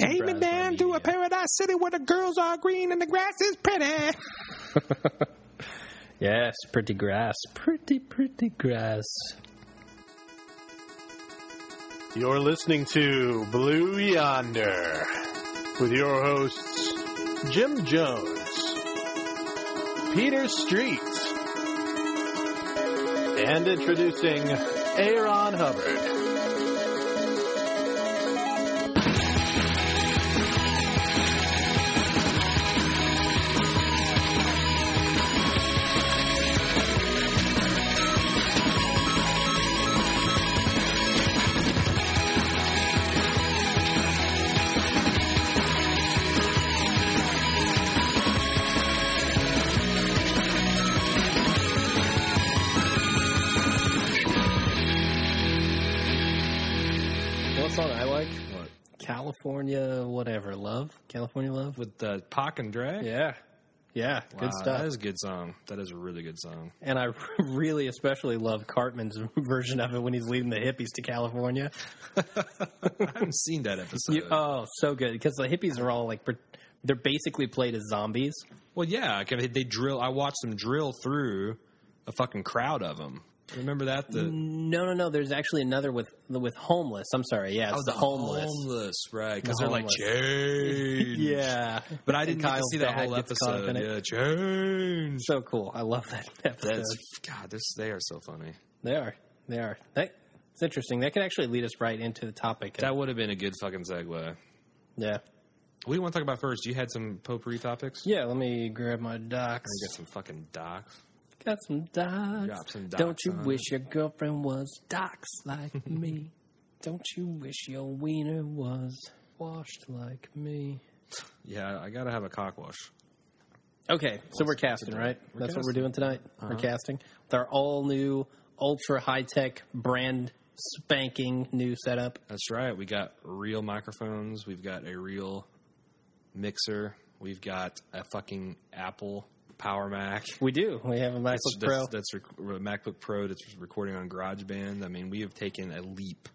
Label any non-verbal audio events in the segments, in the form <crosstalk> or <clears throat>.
Take me down to a paradise city where the girls are green and the grass is pretty. <laughs> Yes, pretty grass. Pretty, pretty grass. You're listening to Blue Yonder with your hosts Jim Jones, Peter Street, and introducing Aaron Hubbard. California, whatever. Love? California Love? with uh, Pac and Dre. Yeah. Yeah, good stuff. That is a good song. That is a really good song. And I <laughs> really especially love Cartman's <laughs> version of it when he's leading the hippies to California. <laughs> I haven't seen that episode. You, oh, so good because the hippies are all like they're basically played as zombies. well, yeah, they drill. I watched them drill through a fucking crowd of them. Remember that? The No, no, no. There's actually another with with homeless. I'm sorry. Yeah, it's oh, the, homeless. homeless, right? Because The they're like change. <laughs> Yeah, but I didn't get see that whole gets caught up episode. Yeah, change. so cool. I love that <laughs> episode. That's God. This they are so funny. They are. They are. That, it's interesting. That could actually lead us right into the topic. That would have been a good fucking segue. yeah. What do you want to talk about first? You had some potpourri topics. Yeah. Let me grab my docs. I got some fucking docs. Got some docs. Some Don't you on wish your girlfriend was docs like <laughs> me? Don't you wish your wiener was washed like me? Yeah, I gotta have a cock wash. Okay, so we're casting, right? We're That's what we're doing tonight. We're uh-huh. casting with our all new, ultra high tech, brand spanking new setup. That's right. We got real microphones. We've got a real mixer. We've got a fucking Apple Power Mac. We do. We have a MacBook That's, Pro. that's, that's rec- MacBook Pro that's recording on GarageBand. I mean, we have taken a leap.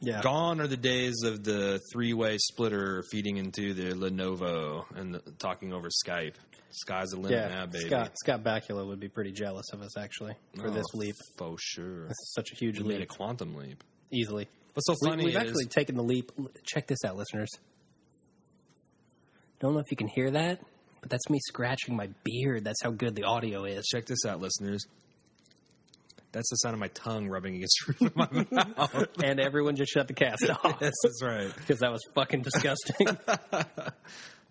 yeah. Gone are the days of the three-way splitter feeding into the Lenovo and the, talking over Skype. Sky's the limit Yeah, now, baby. Scott Scott Bakula would be pretty jealous of us actually for this Oh, leap. for sure. This is such a huge We made a quantum leap. easily. What's so We, funny we've is actually taken the leap. Check this out, listeners. Don't know if you can hear that, but that's me scratching my beard. That's how good the audio is. check this out, listeners. That's the sound of my tongue rubbing against the roof of my <laughs> mouth. and everyone just shut the cast off <laughs> yes, that's right. because that was fucking disgusting. <laughs>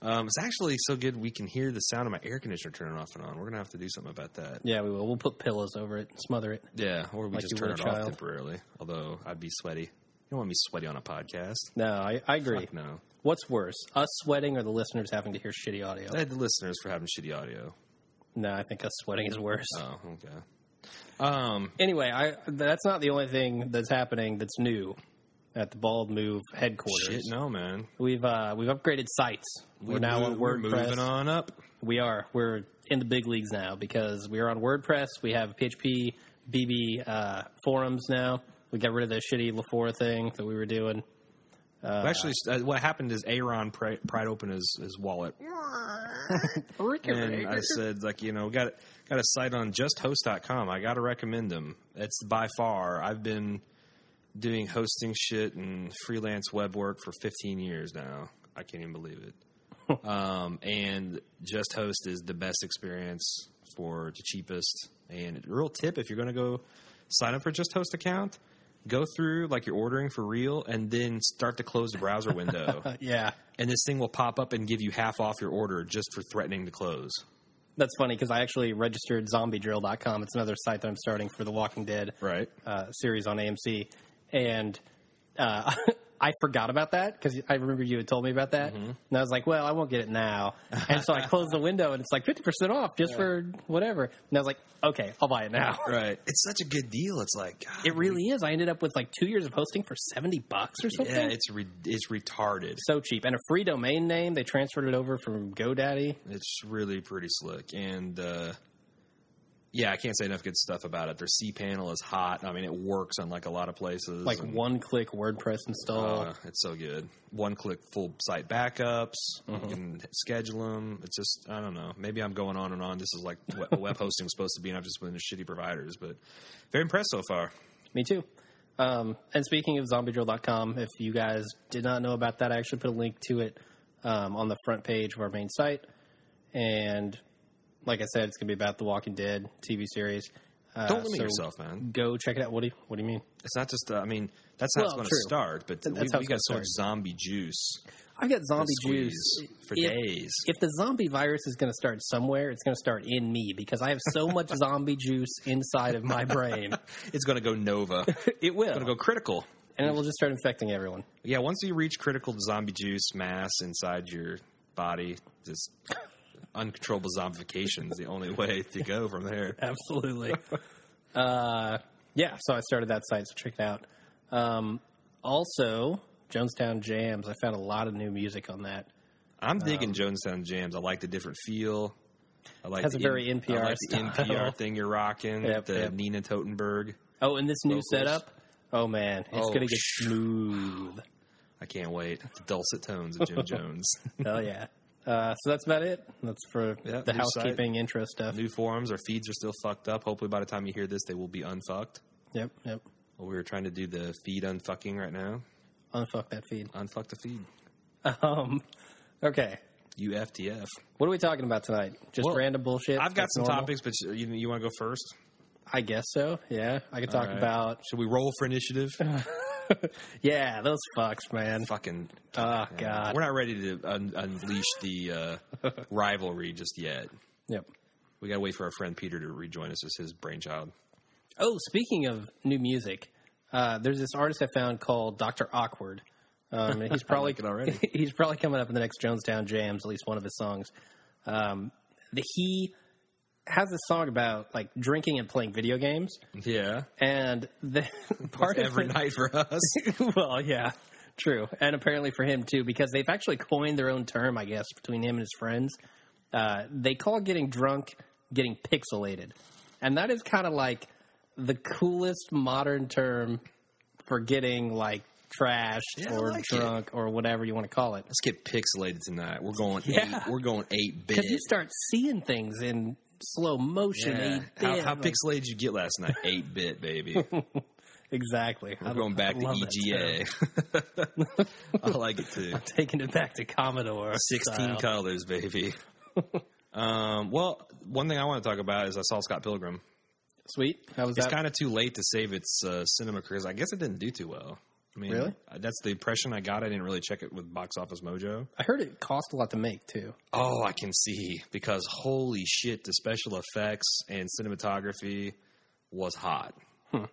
Um, it's actually so good we can hear the sound of my air conditioner turning off and on. We're gonna have to do something about that. yeah, we will. We'll put pillows over it, smother it. Yeah, or we Like just turn it a off temporarily. Although I'd be sweaty. You don't want me sweaty on a podcast. No, I, I agree. Fuck no. What's worse, us sweating or the listeners having to hear shitty audio? I had the listeners for having shitty audio. No, I think us sweating is worse. Oh, okay. Um, Anyway, I that's not the only thing that's happening that's new at the Bald Move headquarters. shit, no, man. We've uh, we've upgraded sites. We're, now mo- on we're WordPress. moving on up. We are. We're in the big leagues now because we are on WordPress. We have PHP BB uh, forums now. We got rid of the shitty LaFora thing that we were doing. Well, Actually, uh, what happened is Aaron pri- pried open his, his wallet, <laughs> and I <laughs> said, like, you know, got got a site on JustHost.com. I got to recommend them. It's by far. I've been doing hosting shit and freelance web work for 15 years now. I can't even believe it. <laughs> um, and Just Host is the best experience for the cheapest. And a real tip: if you're going to go sign up for Just Host account, go through like you're ordering for real, and then start to close the browser window <laughs> yeah, and this thing will pop up and give you half off your order just for threatening to close. that's funny because I actually registered ZombieDrill.com. It's another site that I'm starting for the Walking Dead Right. uh, series on AMC, and uh, <laughs> I forgot about that because I remember you had told me about that, Mm-hmm. and I was like, "Well, I won't get it now," and so I <laughs> closed the window, and it's like fifty percent off just for whatever, and I was like, "Okay, I'll buy it now." <laughs> Right. It's such a good deal. It's like God, It really is. I ended up with like two years of hosting for seventy bucks or something. yeah, it's re- it's retarded. so cheap and a free domain name. They transferred it over from GoDaddy. It's really pretty slick, and uh, yeah, I can't say enough good stuff about it. Their cPanel is hot. I mean, it works on like a lot of places. Like and, one click WordPress install. uh, it's so good. One click full site backups. Mm-hmm. You can schedule them. It's just I don't know. Maybe I'm going on and on. This is like <laughs> what web hosting is supposed to be, and I've just been to shitty providers. But very impressed so far. Me too. Um, and speaking of zombiedrill.com, if you guys did not know about that, I actually put a link to it um, on the front page of our main site. And like I said, it's going to be about the Walking Dead TV series. Uh, Don't limit so yourself, man. Go check it out. What do you, what do you mean? It's not just. Uh, I mean, that's how it's going to start. But That's we, we got so much zombie juice. I've got zombie juice for if, days. If the zombie virus is going to start somewhere, it's going to start in me because I have so much <laughs> zombie juice inside of my brain. <laughs> It's going to go nova. <laughs> It will, going to go critical. and it will just start infecting everyone. Yeah, once you reach critical zombie juice mass inside your body, just uncontrollable zombification is the only way to go from there. <laughs> Absolutely. <laughs> uh, yeah, so I started that site, so check it out. Um, also, Jonestown Jams. I found a lot of new music on that. I'm digging Jonestown Jams. I like the different feel. I like Has the a very NPR I like the style. NPR thing you're rocking. Yep, the yep. Nina Totenberg. Oh, and this new Vocals. setup. Oh man, it's Oh, gonna get smooth. I can't wait. The dulcet tones of Jim <laughs> Jones. Hell yeah. Uh, so that's about it. That's for Yeah, the housekeeping intro stuff. New forums. Our feeds are still fucked up. Hopefully, by the time you hear this, they will be unfucked. Yep, yep. Well, we were trying to do the feed unfucking right now. Unfuck that feed. Unfuck the feed. Um, okay. UFTF. What are we talking about tonight? Just Well, random bullshit. I've got some normal? topics, but you, you want to go first? I guess so. Yeah, I could talk right. about. Should we roll for initiative? <laughs> <laughs> Yeah, those fucks, man. Fucking. Oh yeah. god. We're not ready to un- unleash the uh, <laughs> rivalry just yet. Yep. We got to wait for our friend Peter to rejoin us as his brainchild. Oh, speaking of new music, uh, there's this artist I found called Doctor Awkward. Um, and he's <laughs> probably like it already. he's probably coming up in the next Jonestown Jams, at least one of his songs. Um, the, he has this song about like drinking and playing video games, Yeah. and the <laughs> part of Every it- night for us. <laughs> well, yeah, true, and apparently for him too, because they've actually coined their own term, I guess, between him and his friends. Uh, they call getting drunk getting pixelated, and that is kind of like the coolest modern term for getting like trashed Yeah, or like it. drunk or whatever you want to call it. Let's get pixelated tonight. We're going <laughs> Yeah. eight. We're going eight bit. Because you start seeing things in slow motion. Yeah. 8-bit. How, how pixelated did you get last night? Eight bit, baby. <laughs> Exactly. We're going back to EGA. <laughs> I like it too. <laughs> term. Taking it back to Commodore. 16 style. colors, baby. um, well, one thing I want to talk about is I saw Scott Pilgrim. Sweet. How was It's that? kind of too late to save its uh, cinema career. I guess it didn't do too well. I mean, Really? That's the impression I got. I didn't really check it with Box Office Mojo. I heard it cost a lot to make too. Oh, I can see because holy shit, the special effects and cinematography was hot. Hmm.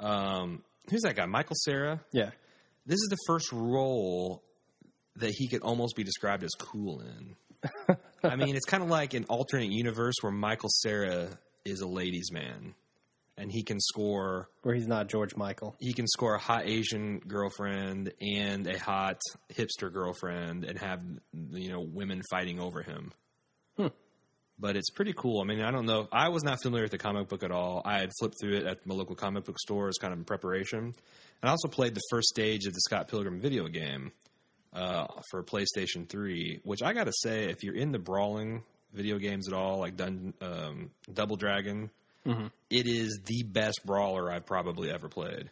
Um, who's that guy? Michael Cera. Yeah. This is the first role that he could almost be described as cool in. <laughs> I mean, it's kind of like an alternate universe where Michael Cera is a ladies' man, and he can score. Where he's not George Michael. He can score a hot Asian girlfriend and a hot hipster girlfriend, and have you know women fighting over him. But it's pretty cool. I mean, I don't know. I was not familiar with the comic book at all. I had flipped through it at my local comic book store as kind of in preparation, and I also played the first stage of the Scott Pilgrim video game uh, for PlayStation 3, which I got to say, if you're into brawling video games at all, like Dun- um, Double Dragon, it is the best brawler I've probably ever played.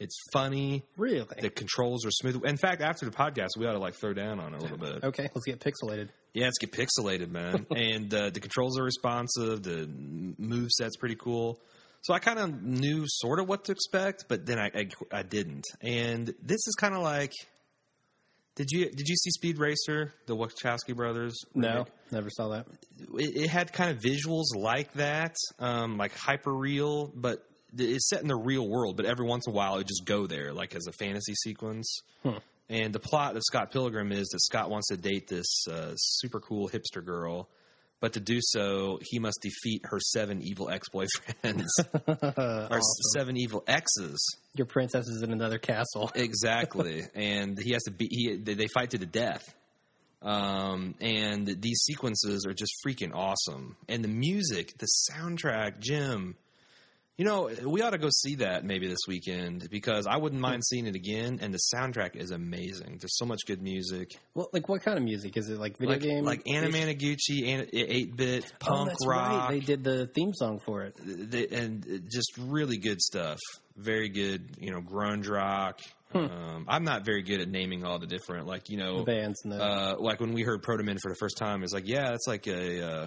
It's funny. Really? The controls are smooth. In fact, after the podcast, we ought to like throw down on it a little bit. okay, let's get pixelated. Yeah, let's get pixelated, man. <laughs> and uh, the controls are responsive. The move set's pretty cool. So I kind of knew sort of what to expect, but then I I, I didn't. And this is kind of like, did you did you see Speed Racer, the Wachowski brothers? No, never saw that. it, it had kind of visuals like that, um, like hyper real, but it's set in the real world. But every once in a while, it just go there, like as a fantasy sequence. And the plot of Scott Pilgrim is that Scott wants to date this uh, super cool hipster girl, but to do so, he must defeat her seven evil ex boyfriends <laughs> or s- seven evil exes. Your princess is in another castle. <laughs> Exactly, and he has to be. He they they fight to the death. Um, and these sequences are just freaking awesome. And the music, the soundtrack, Jim. You know, we ought to go see that maybe this weekend because I wouldn't mind seeing it again. And the soundtrack is amazing. There's so much good music. Well, like what kind of music is it? Like video like, game, like Managuchi, eight bit punk oh, that's rock. Right. They did the theme song for it. They, and just really good stuff. Very good, you know, grunge rock. Um, I'm not very good at naming all the different, like you know, The bands and the uh, like when we heard Protomen for the first time, it's like, yeah, it's like a uh,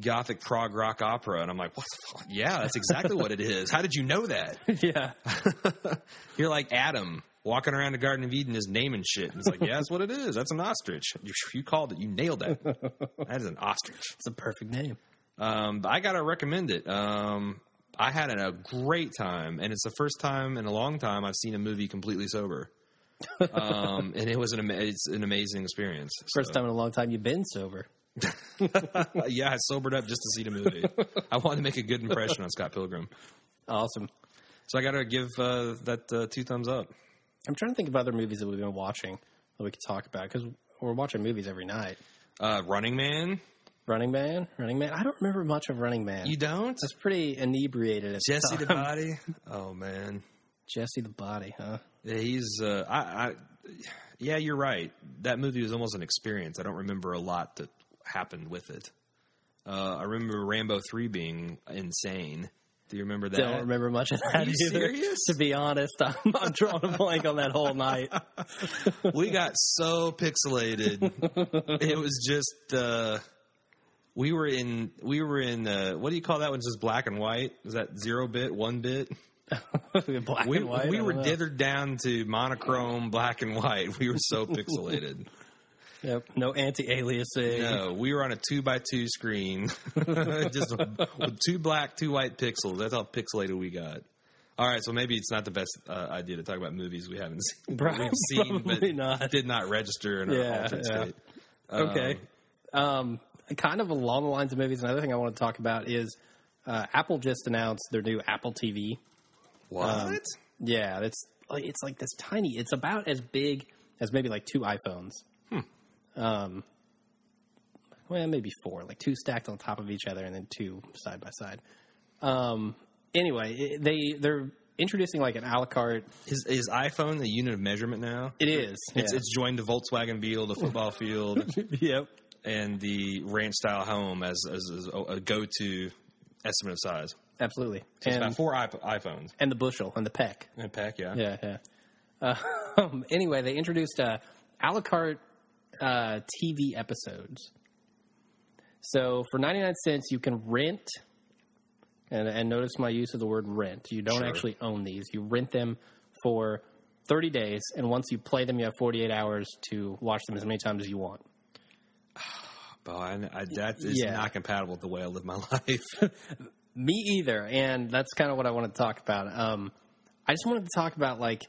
gothic prog rock opera, and I'm like, what? The fuck? Yeah, that's exactly what it is. How did you know that? <laughs> yeah. <laughs> You're like Adam walking around the Garden of Eden, is naming shit. And it's like, yeah, that's what it is. That's an ostrich. You, you called it. You nailed that. <laughs> that is an ostrich. It's a perfect name. Um, but I gotta recommend it. Um, I had a great time, and it's the first time in a long time I've seen a movie completely sober. um, and it was an ama- it's an amazing experience. First So- time in a long time you've been sober. <laughs> yeah, I sobered up just to see the movie. I wanted to make a good impression on Scott Pilgrim, Awesome. so I got to give uh, that uh, two thumbs up. I'm trying to think of other movies that we've been watching that we could talk about because we're watching movies every night. Uh, Running Man, Running Man, Running Man. I don't remember much of Running Man. you don't? That's pretty inebriated. At the Jesse the time. Body. Oh man, Jesse the Body, huh? Yeah, he's. Uh, I, I. Yeah, you're right. That movie was almost an experience. I don't remember a lot that happened with it. Uh, I remember Rambo three being insane. Do you remember that? Don't remember much of that you either. serious? To be honest, I'm, I'm drawing a blank on that whole night. <laughs> we got so pixelated. it was just. Uh, we were in. We were in. Uh, what do you call that one? Just black and white? Is that zero bit, one bit? <laughs> Black We, and white. we were dithered down to monochrome, black and white. We were so pixelated. Yep. No anti-aliasing. No, we were on a two by two screen, <laughs> just with two black, two white pixels. That's how pixelated we got. All right, so maybe it's not the best uh, idea to talk about movies we haven't <laughs> seen, Pro- we've seen, but not. did not register in our Yeah, altered yeah. state. Okay. Um, kind of along the lines of movies, another thing I want to talk about is uh, Apple just announced their new Apple TV. What? Um, Yeah, it's it's like this tiny. It's about as big as maybe like two iPhones. Um, well, maybe four, like two stacked on top of each other, and then two side by side. Um, anyway, it, they they're introducing like an a la carte. is, is iPhone the unit of measurement now? It is. It's, yeah. it's joined the Volkswagen Beetle, the football <laughs> field, yep. and the ranch style home as, as, as a go to estimate of size. Absolutely. So it's and, about four iP- iPhones. and the bushel and the peck. And peck, yeah. Yeah, yeah. Uh, <laughs> anyway, they introduced uh, a la carte uh, TV episodes. So for 99 cents, you can rent, and, and notice my use of the word rent. You don't Sure. actually own these. You rent them for 30 days, and once you play them, you have 48 hours to watch them as many times as you want. <sighs> But I, that is Yeah. not compatible with the way I live my <laughs> life. <laughs> Me either, and that's kind of what I want to talk about. Um, I just wanted to talk about like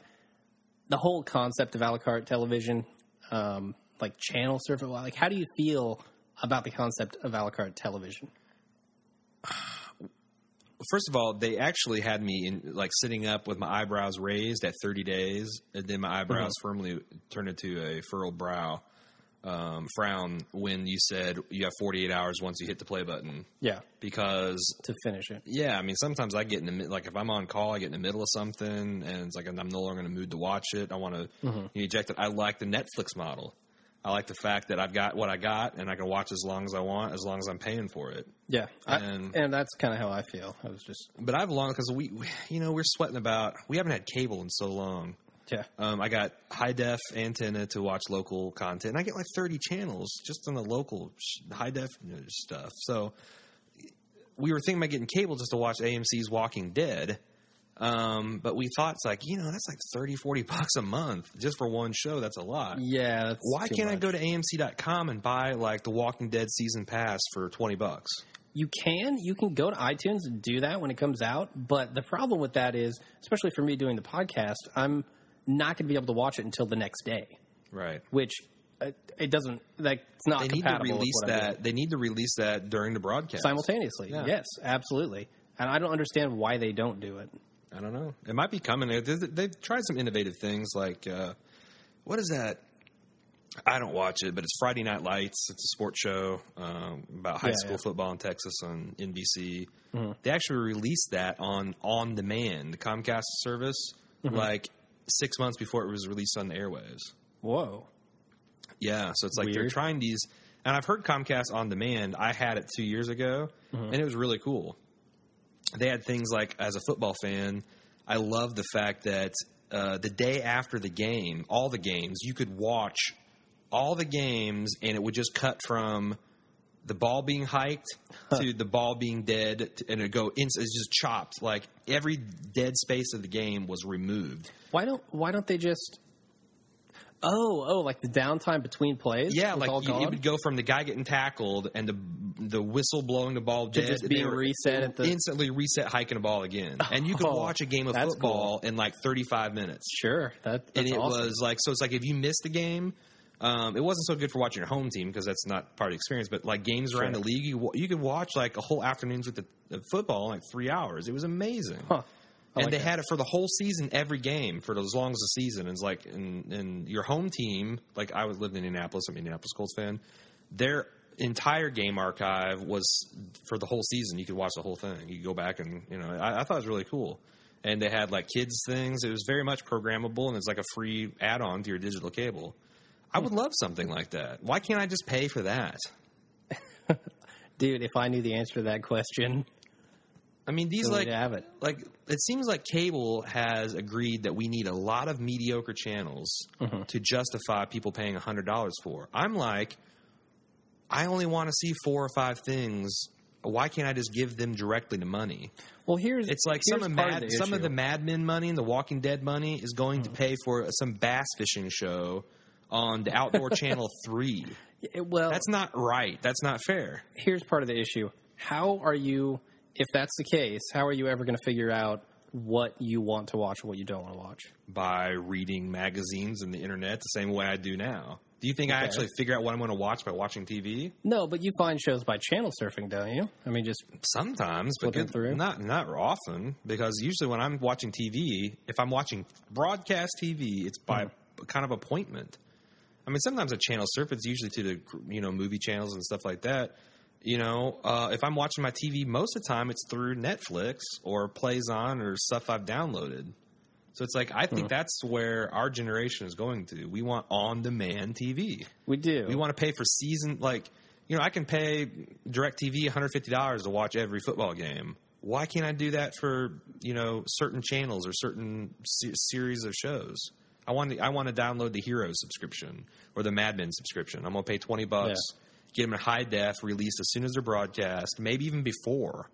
the whole concept of a la carte television, um, like channel surf surfing. Like, how do you feel about the concept of a la carte television? <sighs> First of all, they actually had me in like sitting up with my eyebrows raised at 30 days, and then my eyebrows firmly turned into a furrowed brow um, frown when you said you have 48 hours once you hit the play button. Yeah, Because to finish it. yeah, I mean sometimes I get in the mid- like if I'm on call, I get in the middle of something, and it's like I'm no longer in a mood to watch it. I want to eject it. I like the Netflix model. I like the fact that I've got what I got, and I can watch as long as I want, as long as I'm paying for it. Yeah, I, And- and that's kind of how I feel. I was just But I've long because we, we, you know, we're sweating about. We haven't had cable in so long. yeah, Um, I got high def antenna to watch local content, and I get like 30 channels just on the local high def stuff. So we were thinking about getting cable just to watch AMC's Walking Dead. Um, but we thought it's like, you know, that's like 30, 40 bucks a month just for one show. That's a lot. yeah. Why can't I go to AMC.com and buy like the Walking Dead season pass for 20 bucks? You can. You can go to iTunes and do that when it comes out. But the problem with that is, especially for me doing the podcast, I'm not going to be able to watch it until the next day, Right. which uh, it doesn't. Like it's not They need to release what I'm doing. that. They need to release that during the broadcast. simultaneously. Yeah. Yes, absolutely. And I don't understand why they don't do it. I don't know. It might be coming. They- they- They've tried some innovative things like uh, what is that? I don't watch it, but it's Friday Night Lights. It's a sports show um, about high Yeah, school yeah. football in Texas on NBC. Mm-hmm. They actually released that on on demand, the Comcast service, Mm-hmm. like six months before it was released on the airwaves. Whoa. Yeah, so it's like they're trying these, and I've heard Comcast on demand. I had it two years ago, Mm-hmm. and it was really cool. They had things like, as a football fan, I love the fact that uh, the day after the game, all the games, you could watch all the games, and it would just cut from the ball being hiked to the ball being dead, and it go in, it's just chopped. Like every dead space of the game was removed. Why don't Why don't they just? Oh, oh, like the downtime between plays. Yeah, like you, it would go from the guy getting tackled and the the whistle blowing the ball To dead just being reset at the- instantly reset hiking the ball again, and you could <laughs> Oh, watch a game of football in like thirty five minutes. Sure, that, that's and it awesome. was like so. It's like if you missed the game. Um, it wasn't so good for watching your home team because that's not part of the experience. But like games around Sure. the league, you, you could watch like a whole afternoons with the, the football like three hours. It was amazing Huh. I and like they that. had it for the whole season, every game for as long as the season. It's like, and, and your home team, like I was living in Indianapolis, I'm an Indianapolis Colts fan. Their entire game archive was for the whole season. You could watch the whole thing. You could go back and you know, I, I thought it was really cool. And they had like kids things. It was very much programmable, and it's like a free add-on to your digital cable. I would love something like that. Why can't I just pay for that? <laughs> dude. If I knew the answer to that question, I mean, these like have it. like it seems like cable has agreed that we need a lot of mediocre channels Mm-hmm. to justify people paying hundred dollars for. I'm like, I only want to see four or five things. Why can't I just give them directly the money? Well, here's It's like here's some of Mad, the some of the Mad Men money and the Walking Dead money is going Mm-hmm. to pay for some bass fishing show on the Outdoor <laughs> Channel Three. Well, That's not right. That's not fair. here's part of the issue. How are you, if that's the case, how are you ever going to figure out what you want to watch and what you don't want to watch? by reading magazines and the internet the same way I do now. Do you think I actually figure out what I'm going to watch by watching TV? No, but you find shows by channel surfing, don't you? I mean, just Sometimes, but good, through? not not often because usually when I'm watching TV, if I'm watching broadcast TV, it's by Mm-hmm. kind of appointment. I mean, sometimes a channel surf it's usually to the you know movie channels and stuff like that. You know, uh, if I'm watching my TV, most of the time it's through Netflix or plays on or stuff I've downloaded. So it's like I think that's where our generation is going to. We want on-demand TV. we do. We want to pay for season like you know I can pay DirecTV $150 to watch every football game. Why can't I do that for you know certain channels or certain se- series of shows? I want to, I want to download the Hero subscription or the Mad Men subscription. I'm gonna pay twenty bucks, get them in high def, released as soon as they're broadcast, maybe even before.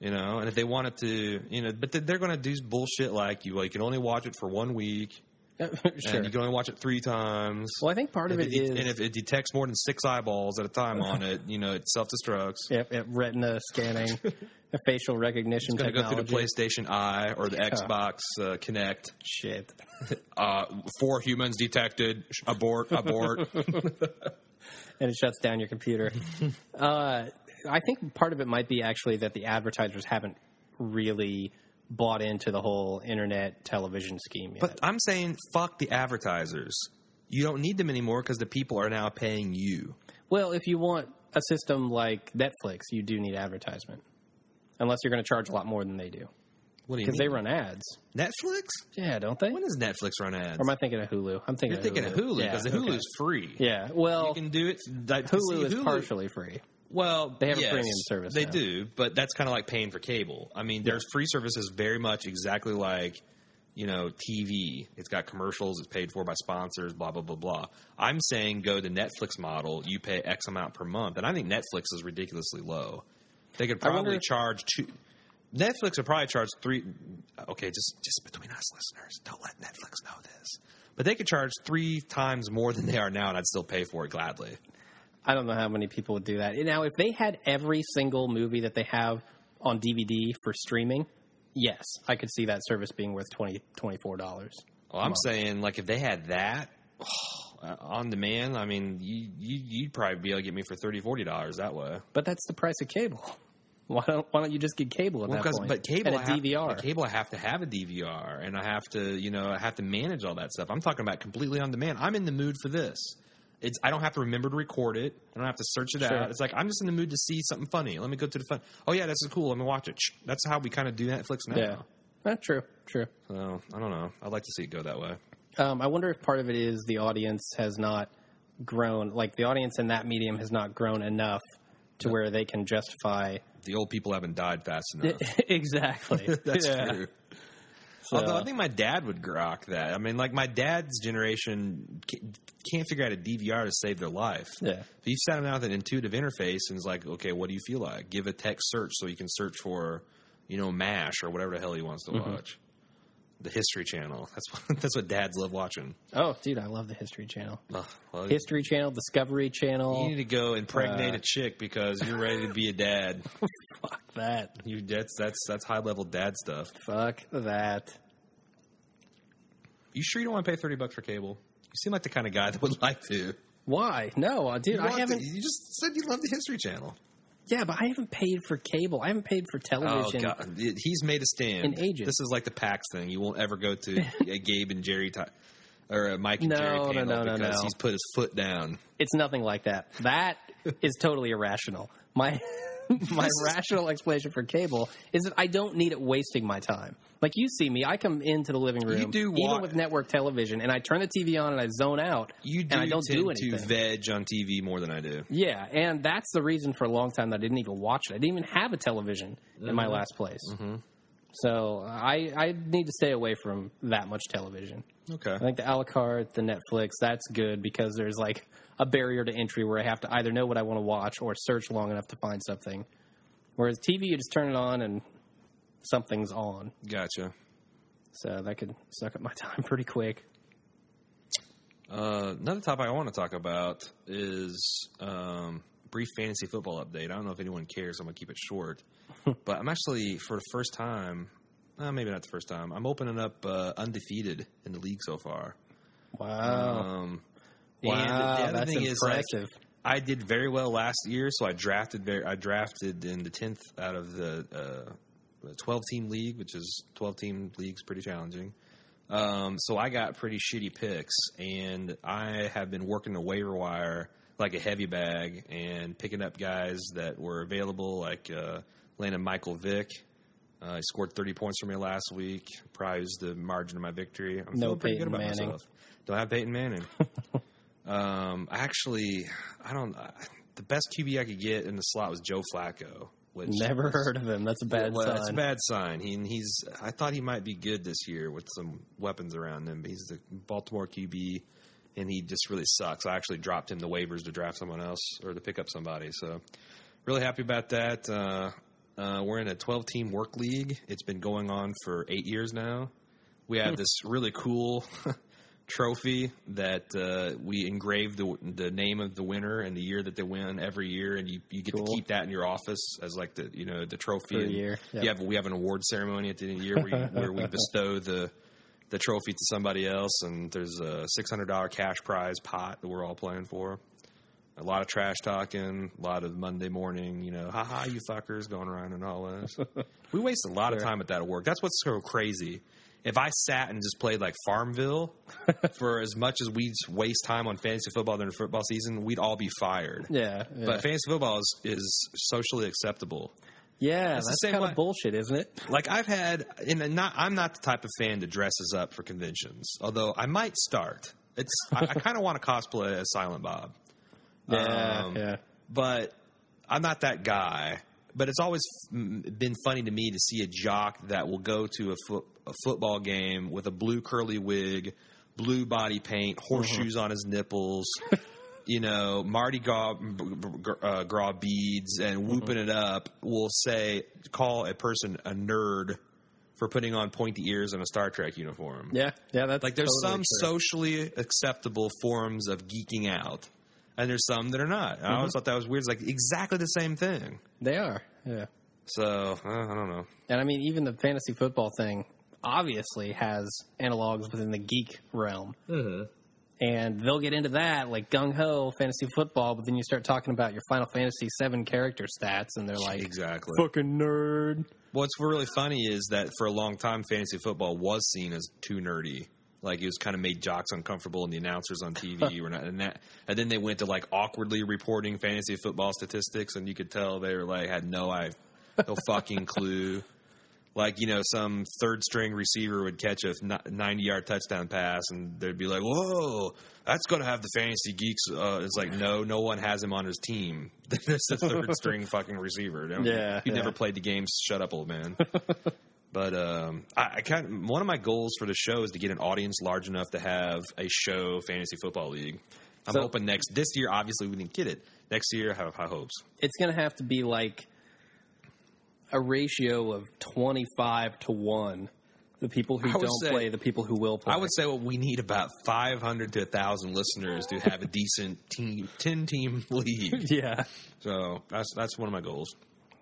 You know, and if they wanted to, you know, but they're going to do bullshit like you. Well, you can only watch it for one week, <laughs> sure. and you can only watch it three times. Well, I think part of it it is and if it detects more than six eyeballs at a time on it, you know, it self destructs. <laughs> yep, yep, retina scanning, <laughs> facial recognition It's going to go through the PlayStation Eye or the. Xbox uh, Kinect. Shit. Uh, four humans detected. Abort. Abort. And it shuts down your computer. <laughs> uh, I think part of it might be actually that the advertisers haven't really bought into the whole internet television scheme yet. but I'm saying, fuck the advertisers. You don't need them anymore because the people are now paying you. well, if you want a system like Netflix, you do need advertisement, unless you're going to charge a lot more than they do What do you because mean? they run ads. Netflix? Yeah, don't they? When does Netflix run ads? Or am I thinking of Hulu? I'm thinking. You're thinking of Hulu Yeah, because the okay. Hulu's free. Yeah, well, You can do it. Like, Hulu see, is partially free. Well, They have a premium service They now. do, but that's kind of like paying for cable. I mean, their free service is very much exactly like you know TV. It's got commercials. It's paid for by sponsors. Blah blah blah blah. I'm saying go the Netflix model. You pay X amount per month, and I think Netflix is ridiculously low. They could probably if- charge two. Netflix would probably charge three. Okay, just just between us listeners, don't let Netflix know this. But they could charge three times more than they are now, and I'd still pay for it gladly. I don't know how many people would do that. Now, if they had every single movie that they have on DVD for streaming, yes, I could see that service being worth $20, $24. Well, I'm saying like if they had that uh, <sighs> on demand, I mean, you, you you'd probably be able to get me for 30 40 dollars that way. But that's the price of cable. <laughs> Why don't Why don't you just get cable at Well, that point? but cable, and a I have, DVR. but cable, I have to have a DVR, and I have to, you know, I have to manage all that stuff. I'm talking about completely on demand. I'm in the mood for this. It's I don't have to remember to record it. I don't have to search it Sure. out. It's like I'm just in the mood to see something funny. Let me go to the fun. Oh yeah, this is cool. Let me watch it. That's how we kind of do Netflix now. yeah, Eh, true, true. So I don't know. I'd like to see it go that way. Um, I wonder if part of it is the audience has not grown, like the audience in that medium has not grown enough to where they can justify. The old people haven't died fast enough. <laughs> exactly. <laughs> That's Yeah. true. So- Although I think my dad would grok that. I mean, like my dad's generation can't figure out a DVR to save their life. Yeah. If you sat him down with an intuitive interface and it's like, okay, what do you feel like? Give a text search so you can search for, you know, MASH or whatever the hell he wants to Mm-hmm. watch. The History Channel. That's what <laughs> that's what dads love watching. Oh, dude, I love the History Channel. Well, History Channel, Discovery Channel. you need to go impregnate Uh, a chick because you're ready to be a dad. <laughs> Fuck that. You that's that's that's high level dad stuff. Fuck that. You sure you don't want to pay thirty bucks for cable? You seem like the kind of guy that would like to. Why? No, uh, dude, I haven't. you just said you love the History Channel. Yeah, but I haven't paid for cable. I haven't paid for television. Oh television. God, he's made a stand. In ages. This is like the PAX thing. You won't ever go to <laughs> a Gabe and Jerry ti or a Mike and No, Jerry no, panel no, no, because no. he's put his foot down. It's nothing like that. That <laughs> is totally irrational. My <laughs> my rational explanation for cable is that I don't need it wasting my time. Like you see me, I come into the living room, you do even with network television, and I turn the TV on and I zone out, You do and I don't tend do anything. to veg on TV more than I do. Yeah, and that's the reason for a long time that I didn't even watch it. I didn't even have a television in Mm-hmm. my last place. So I I need to stay away from that much television. Okay. I think the a la carte, the Netflix, that's good because there's like a barrier to entry where I have to either know what I want to watch or search long enough to find something. Whereas TV, you just turn it on and something's on. Gotcha. So that could suck up my <laughs> time pretty quick. Uh, another topic I want to talk about is um, brief fantasy football update. I don't know if anyone cares. I'm gonna keep it short, <laughs> but I'm actually for the first time. Uh, maybe not the first time. I'm opening up uh, undefeated in the league so far. Wow. Um, wow. the other that's thing is, like, impressive. I did very well last year, so I drafted very. I drafted in the tenth out of the uh, twelve team league, which is twelve team leagues, pretty challenging. Um, so I got pretty shitty picks, and I have been working the waiver wire like a heavy bag and picking up guys that were available, like uh, landed Michael Vick. Uh, he scored 30 points for me last week. Probably was the margin of my victory. I'm No feeling pretty Peyton good about Manning. myself. Don't have Peyton Manning. <laughs> um, actually, I don't. I, the best QB I could get in the slot was Joe Flacco. Which Never heard of him. That's a bad well, sign. It's a bad sign. He, he's. I thought he might be good this year with some weapons around him. But he's the Baltimore QB, and he just really sucks. I actually dropped him the waivers to draft someone else or to pick up somebody. So, really happy about that. Uh, uh, we're in a 12 team work league. It's been going on for eight years now. We have <laughs> this really cool <laughs> trophy that uh, we engrave the the name of the winner and the year that they win every year, and you, you get Cool. to keep that in your office as like the you know the trophy. Year, yep. You have we have an award ceremony at the end of the year where, you, <laughs> where we bestow the the trophy to somebody else, and there's a six hundred dollar cash prize pot that we're all playing for. A lot of trash talking, a lot of Monday morning, you know, haha, you fuckers going around and all this. <laughs> we waste a lot of time at that at work. That's what's so crazy. If I sat and just played like Farmville <laughs> for as much as we'd waste time on fantasy football during the football season, we'd all be fired. yeah. yeah. But fantasy football is, is socially acceptable. yeah, it's the that's same kind way- of bullshit, isn't it? Like I've had, and not I'm not the type of fan that dresses up for conventions. Although I might start. It's I, I <laughs> kind of want to cosplay as Silent Bob. Yeah, Um, yeah. but I'm not that guy. But it's always been funny to me to see a jock that will go to a, foot, a football game with a blue curly wig, blue body paint, horseshoes on his nipples, <laughs> you know, Mardi Gras, uh, gras beads, and whooping it up. Will say call a person a nerd for putting on pointy ears and a Star Trek uniform. Yeah, yeah, that's Like there's totally some true. socially acceptable forms of geeking out, and there's some that are not. I always thought that was weird. It's like exactly the same thing. They are, yeah. So uh, I don't know. And I mean, even the fantasy football thing obviously has analogs within the geek realm. Mm-hmm. and they'll get into that like gung ho fantasy football, but then you start talking about your Final Fantasy seven character stats, and they're like, exactly. "Fucking nerd." What's really funny is that for a long time, fantasy football was seen as too nerdy. Like it was kind of made jocks uncomfortable, and the announcers on TV were not. And, that, and then they went to like awkwardly reporting fantasy football statistics, and you could tell they were like had no I, no <laughs> fucking clue. Like you know, some third string receiver would catch a ninety yard touchdown pass, and they'd be like, "Whoa, that's going to have the fantasy geeks." Uh, it's like, no, no one has him on his team. <laughs> It's a third <laughs> string fucking receiver. Yeah, you yeah. never played the game. Shut up, old man. But um, I, I kind of, one of my goals for the show is to get an audience large enough to have a show fantasy football league. I'm So- hoping next this year. Obviously, we didn't get it. Next year, I have high hopes. It's going to have to be like a ratio of twenty five to one. The people who don't say- play, the people who will play. I would say well, we need about 500 to 1,000 listeners to have a decent team, 10 team <laughs> league. <laughs> yeah. So that's that's one of my goals.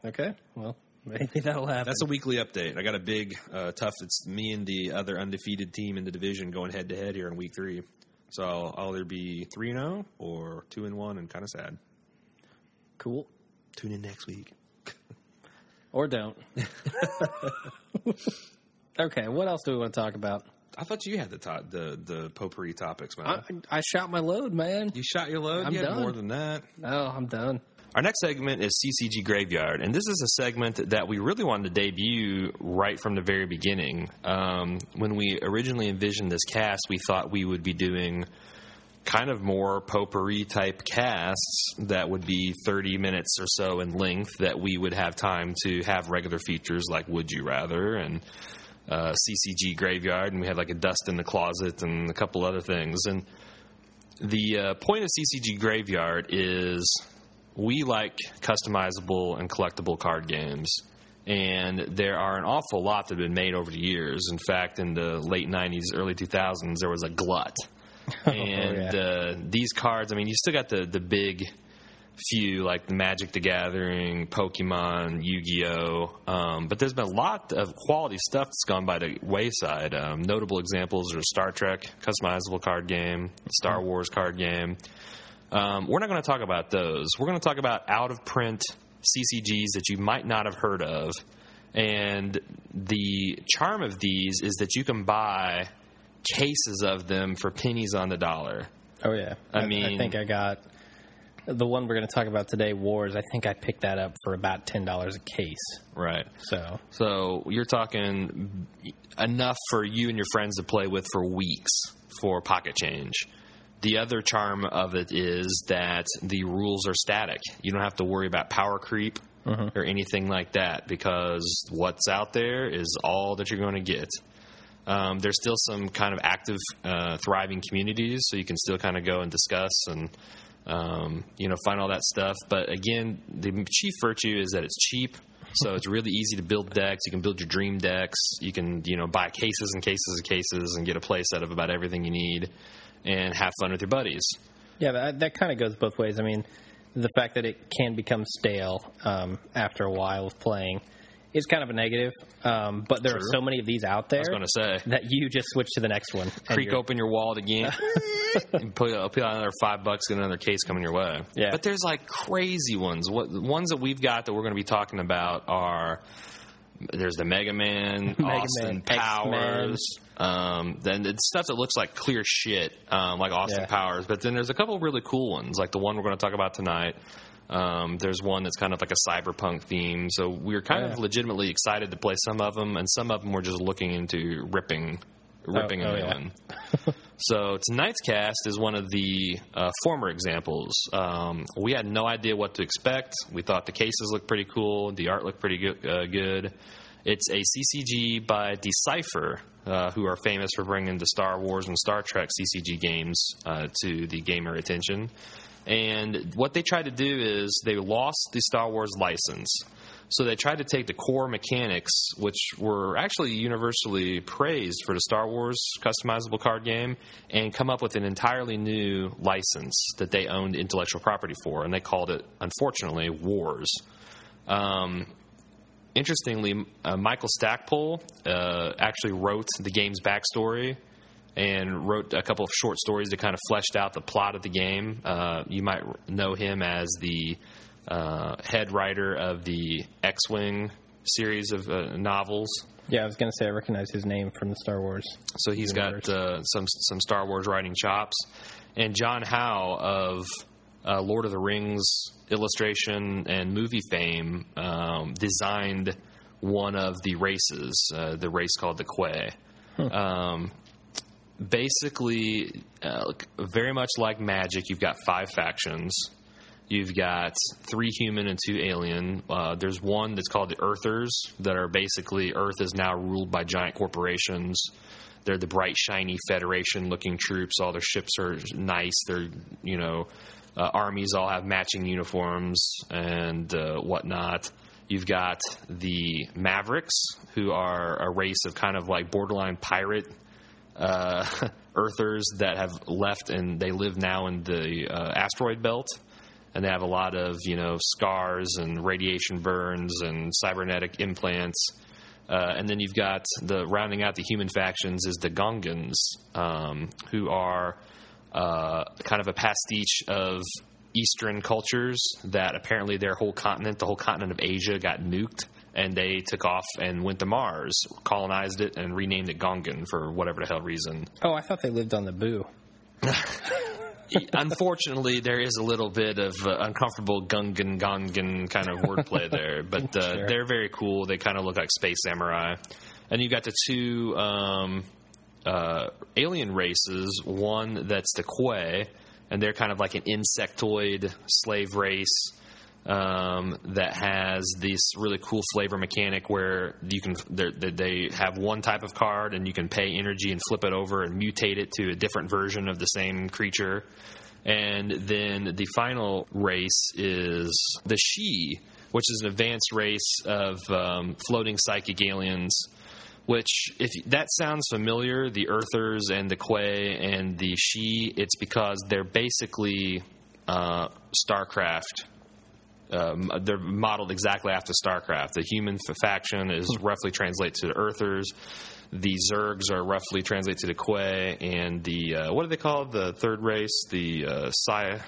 Okay. Well, maybe <laughs> that'll happen. That's a weekly update. I got a big uh, tough. It's me and the other undefeated team in the division going head to head here in week three. So I'll, I'll either be three and zero or two and one, and kind of sad. cool. Tune in next week. Or don't. <laughs> okay. What else do we want to talk about? I thought you had the to- the the potpourri topics, man. I, I shot my load, man. you shot your load. I'm you had done. more than that. Oh, I'm done. Our next segment is CCG Graveyard, and this is a segment that we really wanted to debut right from the very beginning. Um, when we originally envisioned this cast, we thought we would be doing kind of more potpourri type casts that would be 30 minutes or so in length, that we would have time to have regular features like Would You Rather and uh, CCG Graveyard, and we had like a Dust in the Closet and a couple other things. And the uh, point of CCG Graveyard is we like customizable and collectible card games. And there are an awful lot that have been made over the years. In fact, in the late 90s, early 2000s, there was a glut. <laughs> and yeah. uh, these cards, I mean, you still got the, the big few like Magic the Gathering, Pokemon, Yu Gi Oh! Um, but there's been a lot of quality stuff that's gone by the wayside. Um, notable examples are Star Trek, customizable card game, Star Wars card game. Um, we're not going to talk about those. We're going to talk about out of print CCGs that you might not have heard of. And the charm of these is that you can buy cases of them for pennies on the dollar. Oh yeah. I I mean- I think I got the one we're going to talk about today, Wars. I think I picked that up for about ten dollars a case. Right. So So you're talking enough for you and your friends to play with for weeks for pocket change. The other charm of it is that the rules are static. You don't have to worry about power creep or anything like that because what's out there is all that you're going to get. Um, there's still some kind of active, uh, thriving communities, so you can still kind of go and discuss and um, you know find all that stuff. But again, the chief virtue is that it's cheap, so it's really easy to build decks. You can build your dream decks. You can you know buy cases and cases and cases and get a play set of about everything you need, and have fun with your buddies. yeah, that, that kind of goes both ways. I mean, the fact that it can become stale um, after a while of playing is kind of a negative. Um, but there are so many of these out there I was going to say. that you just switch to the next one. creak open your wallet again <laughs> and put, put out another five bucks get another case coming your way Yeah. but there's like crazy ones what the ones that we've got that we're going to be talking about are there's the Mega Man, <laughs> Mega Austin Man, Powers, um, then it's stuff that looks like clear shit, um, like Austin Yeah. Powers. But then there's a couple really cool ones, like the one we're going to talk about tonight. Um, there's one that's kind of like a cyberpunk theme. So we're kind Oh, of legitimately excited to play some of them, and some of them we're just looking into ripping, ripping oh, a new yeah. one. <laughs> So tonight's cast is one of the uh, former examples. Um, we had no idea what to expect. We thought the cases looked pretty cool, the art looked pretty good. Uh, good. It's a CCG by Decipher, uh, who are famous for bringing the Star Wars and Star Trek CCG games uh, to the gamer attention. And what they tried to do is they lost the Star Wars license. So they tried to take the core mechanics, which were actually universally praised for the Star Wars customizable card game, and come up with an entirely new license that they owned intellectual property for, and they called it, unfortunately, Wars. Um, interestingly, uh, Michael Stackpole uh, actually wrote the game's backstory and wrote a couple of short stories that kind of fleshed out the plot of the game. Uh, you might know him as the uh, head writer of the X-wing series of uh, novels. Yeah, I was going to say I recognize his name from the Star Wars. So he's Universe. got uh, some some Star Wars writing chops, and John Howe of uh, Lord of the Rings illustration and movie fame um, designed one of the races, uh, the race called the Quay. Um, basically, uh, very much like Magic, you've got five factions. You've got three human and two alien. Uh, there's one that's called the Earthers, that are basically Earth is now ruled by giant corporations. They're the bright, shiny Federation-looking troops. All their ships are nice. Their, you know, uh, armies all have matching uniforms and uh, whatnot. You've got the Mavericks, who are a race of kind of like borderline pirate uh, <laughs> Earthers that have left and they live now in the uh, asteroid belt, and they have a lot of you know scars and radiation burns and cybernetic implants. Uh, and then you've got the rounding out the human factions is the Gongens, um, who are uh, kind of a pastiche of Eastern cultures that apparently their whole continent, the whole continent of Asia, got nuked and they took off and went to Mars, colonized it, and renamed it Gongen for whatever the hell reason. Oh, I thought they lived on Naboo. <laughs> Unfortunately, there is a little bit of uh, uncomfortable Gungan Gongen kind of wordplay <laughs> there, but uh, Sure. they're very cool. They kind of look like space samurai. And you've got the two um, uh, alien races. One that's the Quay, and they're kind of like an insectoid slave race um, that has this really cool flavor mechanic where you can they have one type of card and you can pay energy and flip it over and mutate it to a different version of the same creature. And then the final race is the Shi, which is an advanced race of um, floating psychic aliens. Which, if that sounds familiar, the Earthers and the Quay and the Shi, it's because they're basically uh, StarCraft um, they're modeled exactly after StarCraft. The human f- faction is roughly translated to the Earthers. The Zergs are roughly translated to the Quay, and the uh, what do they call the third race? The uh, Sia.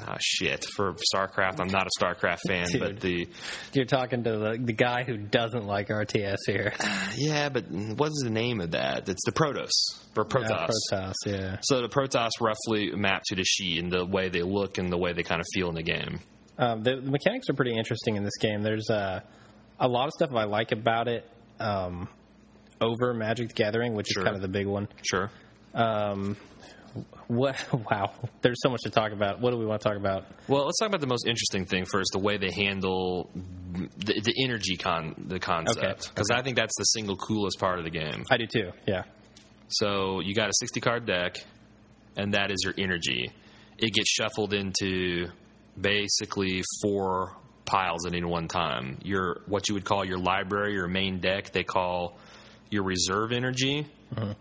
Ah, shit. For StarCraft, I'm not a StarCraft fan, but the You're talking to the, the guy who doesn't like RTS here. <sighs> yeah, but what's the name of that? It's the Protoss or Protoss. Yeah, Protoss, yeah. So the Protoss roughly map to the Shi in the way they look and the way they kind of feel in the game. Um, the, the mechanics are pretty interesting in this game. There's uh, a lot of stuff I like about it um, over Magic the Gathering, which Sure. is kind of the big one. Sure. Um, what? <laughs> Wow, there's so much to talk about. What do we want to talk about? Well, let's talk about the most interesting thing first: the way they handle the, the energy con the concept, Okay. because I think that's the single coolest part of the game. I do too. Yeah. So you got a sixty card deck, and that is your energy. It gets shuffled into basically four piles at any one time. Your what you would call your library, your main deck, they call your reserve energy.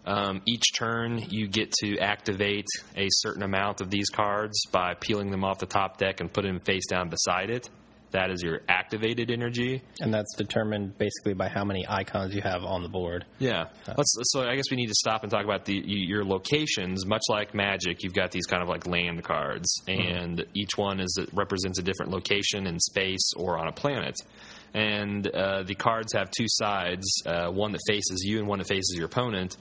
Um, each turn, you get to activate a certain amount of these cards by peeling them off the top deck and putting them face down beside it. That is your activated energy. And that's determined basically by how many icons you have on the board. Yeah. Let's, so I guess we need to stop and talk about the your locations. Much like Magic, you've got these kind of like land cards, and each one is represents a different location in space or on a planet. And uh, the cards have two sides: uh, one that faces you and one that faces your opponent.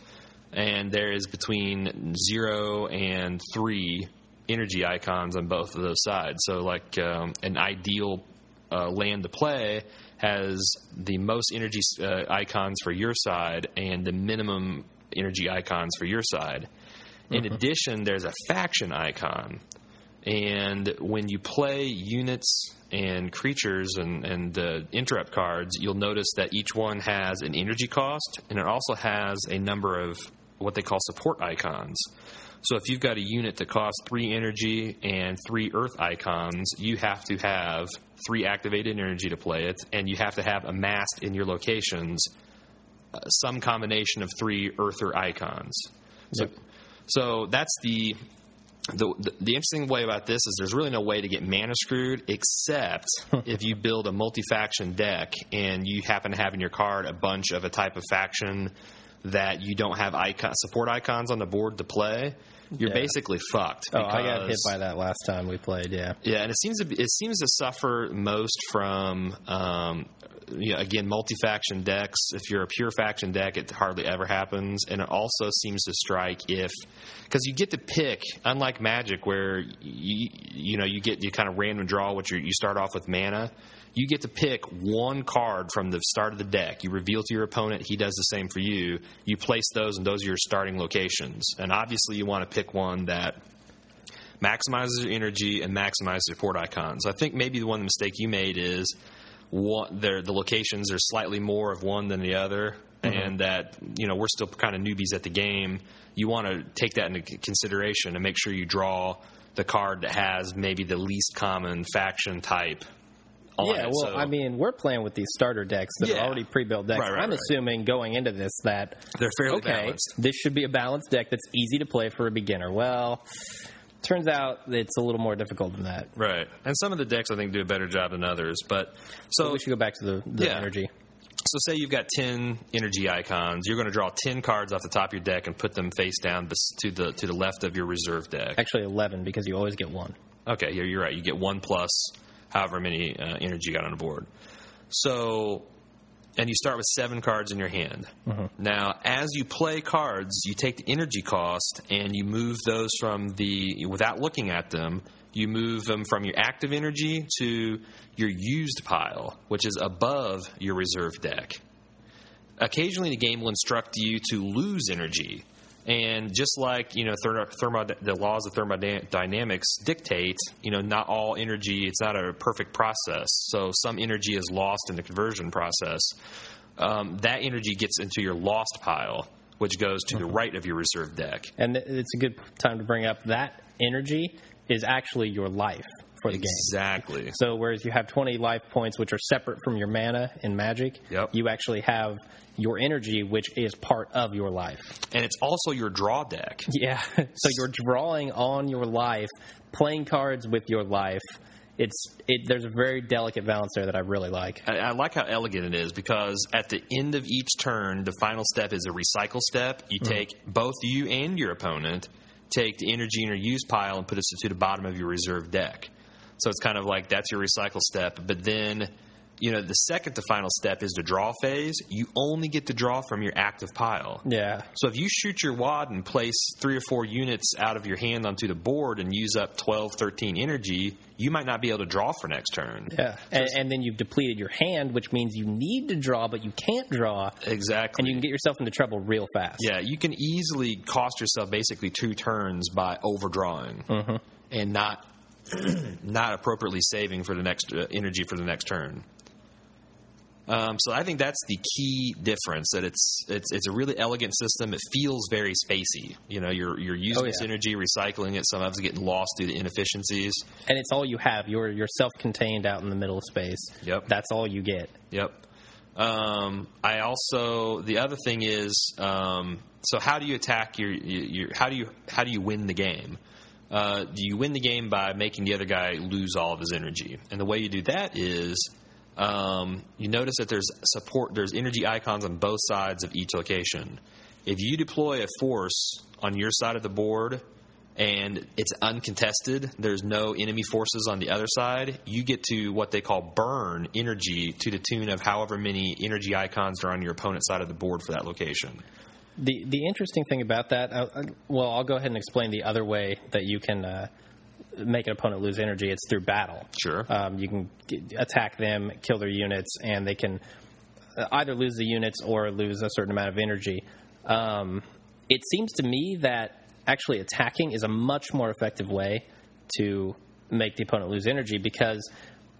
And there is between zero and three energy icons on both of those sides. So, like um, an ideal uh, land to play has the most energy uh, icons for your side and the minimum energy icons for your side. In addition, there's a faction icon. And when you play units and creatures and, and uh, interrupt cards, you'll notice that each one has an energy cost and it also has a number of what they call support icons. So if you've got a unit that costs three energy and three earth icons, you have to have three activated energy to play it, and you have to have amassed in your locations uh, some combination of three earther icons. So, so that's the, the the the interesting way about this is there's really no way to get mana screwed except <laughs> if you build a multi-faction deck and you happen to have in your card a bunch of a type of faction that you don't have icon support icons on the board to play, you're Yeah. basically fucked. Oh, I got hit by that last time we played. Yeah. yeah, and it seems to be, it seems to suffer most from um, you know, again multi-faction decks. If you're a pure faction deck, it hardly ever happens, and it also seems to strike if because you get to pick, unlike Magic, where you you know you get you kind of random draw what you you start off with mana. You get to pick one card from the start of the deck. You reveal to your opponent. He does the same for you. You place those, and those are your starting locations. And obviously, you want to pick one that maximizes your energy and maximizes your port icons. I think maybe the one mistake you made is one, the locations are slightly more of one than the other, mm-hmm. and that you know we're still kind of newbies at the game. You want to take that into consideration and make sure you draw the card that has maybe the least common faction type. On Yeah, it. well, So I mean, we're playing with these starter decks that Yeah. are already pre-built decks. Right, right, I'm right. assuming going into this that they're fairly okay, balanced. this should be a balanced deck that's easy to play for a beginner. Well, turns out it's a little more difficult than that. Right, and some of the decks I think do a better job than others. But so we should go back to the, the Yeah. energy. So say you've got 10 energy icons. You're going to draw 10 cards off the top of your deck and put them face down to the to the left of your reserve deck. Actually, 11 because you always get one. Okay, yeah, you're right. You get 1 plus however many uh, energy you got on the board. So and you start with 7 cards in your hand. Now, as you play cards, you take the energy cost and you move those from the without looking at them, you move them from your active energy to your used pile, which is above your reserve deck occasionally the game will instruct you to lose energy. And just like you know, thermo, the laws of thermodynamics dictate, you know, not all energy. It's not a perfect process. So some energy is lost in the conversion process. Um, that energy gets into your lost pile, which goes to the right of your reserve deck. And it's a good time to bring up that energy is actually your life for the game. Exactly. So whereas you have 20 life points, which are separate from your mana in Magic, Yep. you actually have your energy, which is part of your life. And it's also your draw deck. Yeah. <laughs> so you're drawing on your life, playing cards with your life. It's it. There's a very delicate balance there that I really like. I, I like how elegant it is because at the end of each turn, the final step is a recycle step. You mm-hmm. take both you and your opponent take the energy in your use pile and put it to the bottom of your reserve deck. So it's kind of like that's your recycle step. But then, you know, the second to final step is the draw phase. You only get to draw from your active pile. Yeah. So if you shoot your wad and place three or four units out of your hand onto the board and use up 12, 13 energy, you might not be able to draw for next turn. Yeah. And, and then you've depleted your hand, which means you need to draw, but you can't draw, Exactly. and you can get yourself into trouble real fast. Yeah, you can easily cost yourself basically two turns by overdrawing and not <clears throat> not appropriately saving for the next uh, energy for the next turn. Um, so I think that's the key difference. That it's it's it's a really elegant system. It feels very spacey. You know, you're you're using Oh, this energy, recycling it. Sometimes getting lost due to inefficiencies. And it's all you have. You're you're self-contained out in the middle of space. Yep. That's all you get. Yep. Um, I also the other thing is um, so how do you attack your, your, your how do you how do you win the game? Uh, do you win the game by making the other guy lose all of his energy? And the way you do that is um, you notice that there's support there's energy icons on both sides of each location. If you deploy a force on your side of the board and it's uncontested, there's no enemy forces on the other side, you get to what they call burn energy to the tune of however many energy icons are on your opponent's side of the board for that location. The the interesting thing about that, uh, uh, well, I'll go ahead and explain the other way that you can uh, make an opponent lose energy. It's through battle. Sure. Um, you can attack them, kill their units, and they can either lose the units or lose a certain amount of energy. Um, it seems to me that actually attacking is a much more effective way to make the opponent lose energy because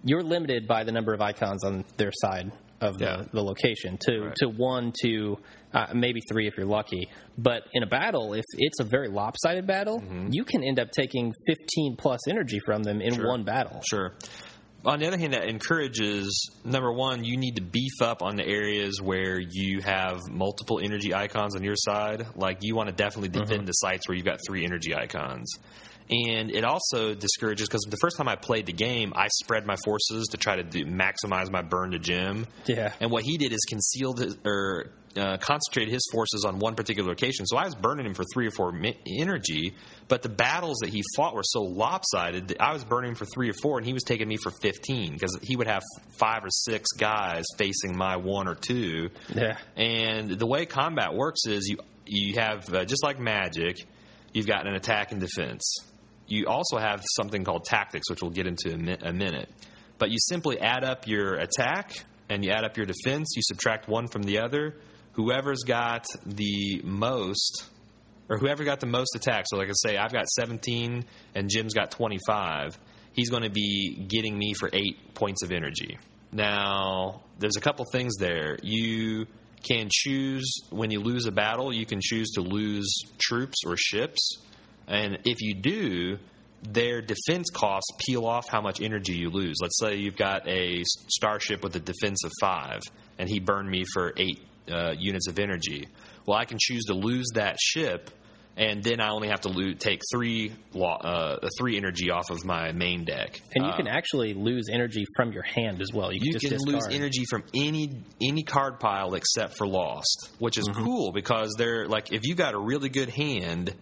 you're limited by the number of icons on their side of the, Yeah. the location to, Right. to one to uh, maybe three if you're lucky. But in a battle, if it's a very lopsided battle, Mm-hmm. you can end up taking 15 plus energy from them in Sure. one battle. Sure. On the other hand, that encourages number one, you need to beef up on the areas where you have multiple energy icons on your side. Like you want to definitely defend the sites where you've got three energy icons. And it also discourages because the first time I played the game, I spread my forces to try to do, maximize my burn to Jim. Yeah. And what he did is concealed his, or uh, concentrated his forces on one particular location. So I was burning him for three or four mi- energy, but the battles that he fought were so lopsided that I was burning him for three or four, and he was taking me for 15 because he would have five or six guys facing my one or two. Yeah. And the way combat works is you you have uh, just like magic, you've got an attack and defense. You also have something called tactics, which we'll get into in a, minute. But you simply add up your attack and you add up your defense. You subtract one from the other. Whoever's got the most, or whoever got the most attacks. So, like I say, I've got 17 and Jim's got 25. He's going to be getting me for eight points of energy. Now, there's a couple things there. You can choose when you lose a battle, you can choose to lose troops or ships. And if you do, their defense costs peel off how much energy you lose. Let's say you've got a starship with a defense of five, and he burned me for eight uh, units of energy. Well, I can choose to lose that ship, and then I only have to lo- take three uh, three energy off of my main deck. And you Uh, can actually lose energy from your hand as well. You can, you can lose energy from any any card pile except for lost, which is cool because they're like if you got a really good hand,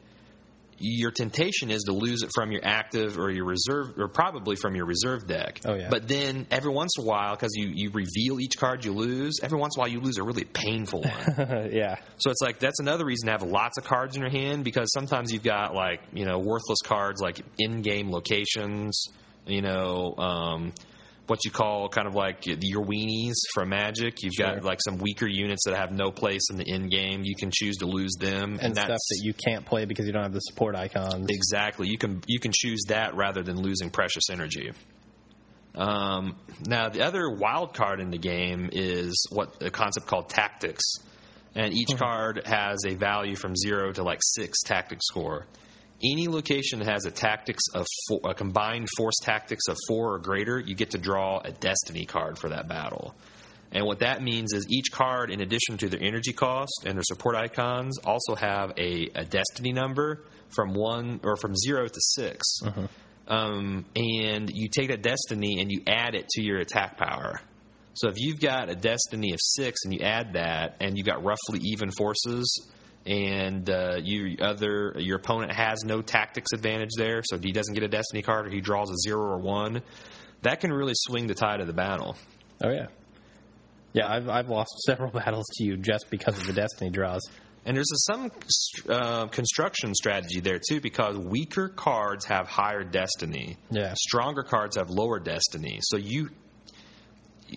your temptation is to lose it from your active or your reserve or probably from your reserve deck. Oh, yeah. But then every once in a while, because you you reveal each card you lose, every once in a while you lose a really painful one. <laughs> yeah. So it's like that's another reason to have lots of cards in your hand because sometimes you've got like you know worthless cards like in-game locations, you know um, what you call kind of like your weenies from Magic. You've got like some weaker units that have no place in the end game. You can choose to lose them, And, stuff that's that you can't play because you don't have the support icons. Exactly. You can you can choose that rather than losing precious energy. Um, now the other wild card in the game is what a concept called tactics, and each card has a value from zero to like six tactic score. Any location that has a tactics of four, a combined force tactics of four or greater, you get to draw a destiny card for that battle. And what that means is each card, in addition to their energy cost and their support icons, also have a, a destiny number from one or from zero to 6 Um, and you take that destiny and you add it to your attack power. So if you've got a destiny of six and you add that, and you've got roughly even forces, and uh, you other your opponent has no tactics advantage there, so he doesn't get a destiny card or he draws a zero or one, that can really swing the tide of the battle. Oh yeah. Yeah, I've I've lost <laughs> several battles to you just because of the destiny draws. And there's a, some uh, construction strategy there too, because weaker cards have higher destiny. Yeah. Stronger cards have lower destiny. So you,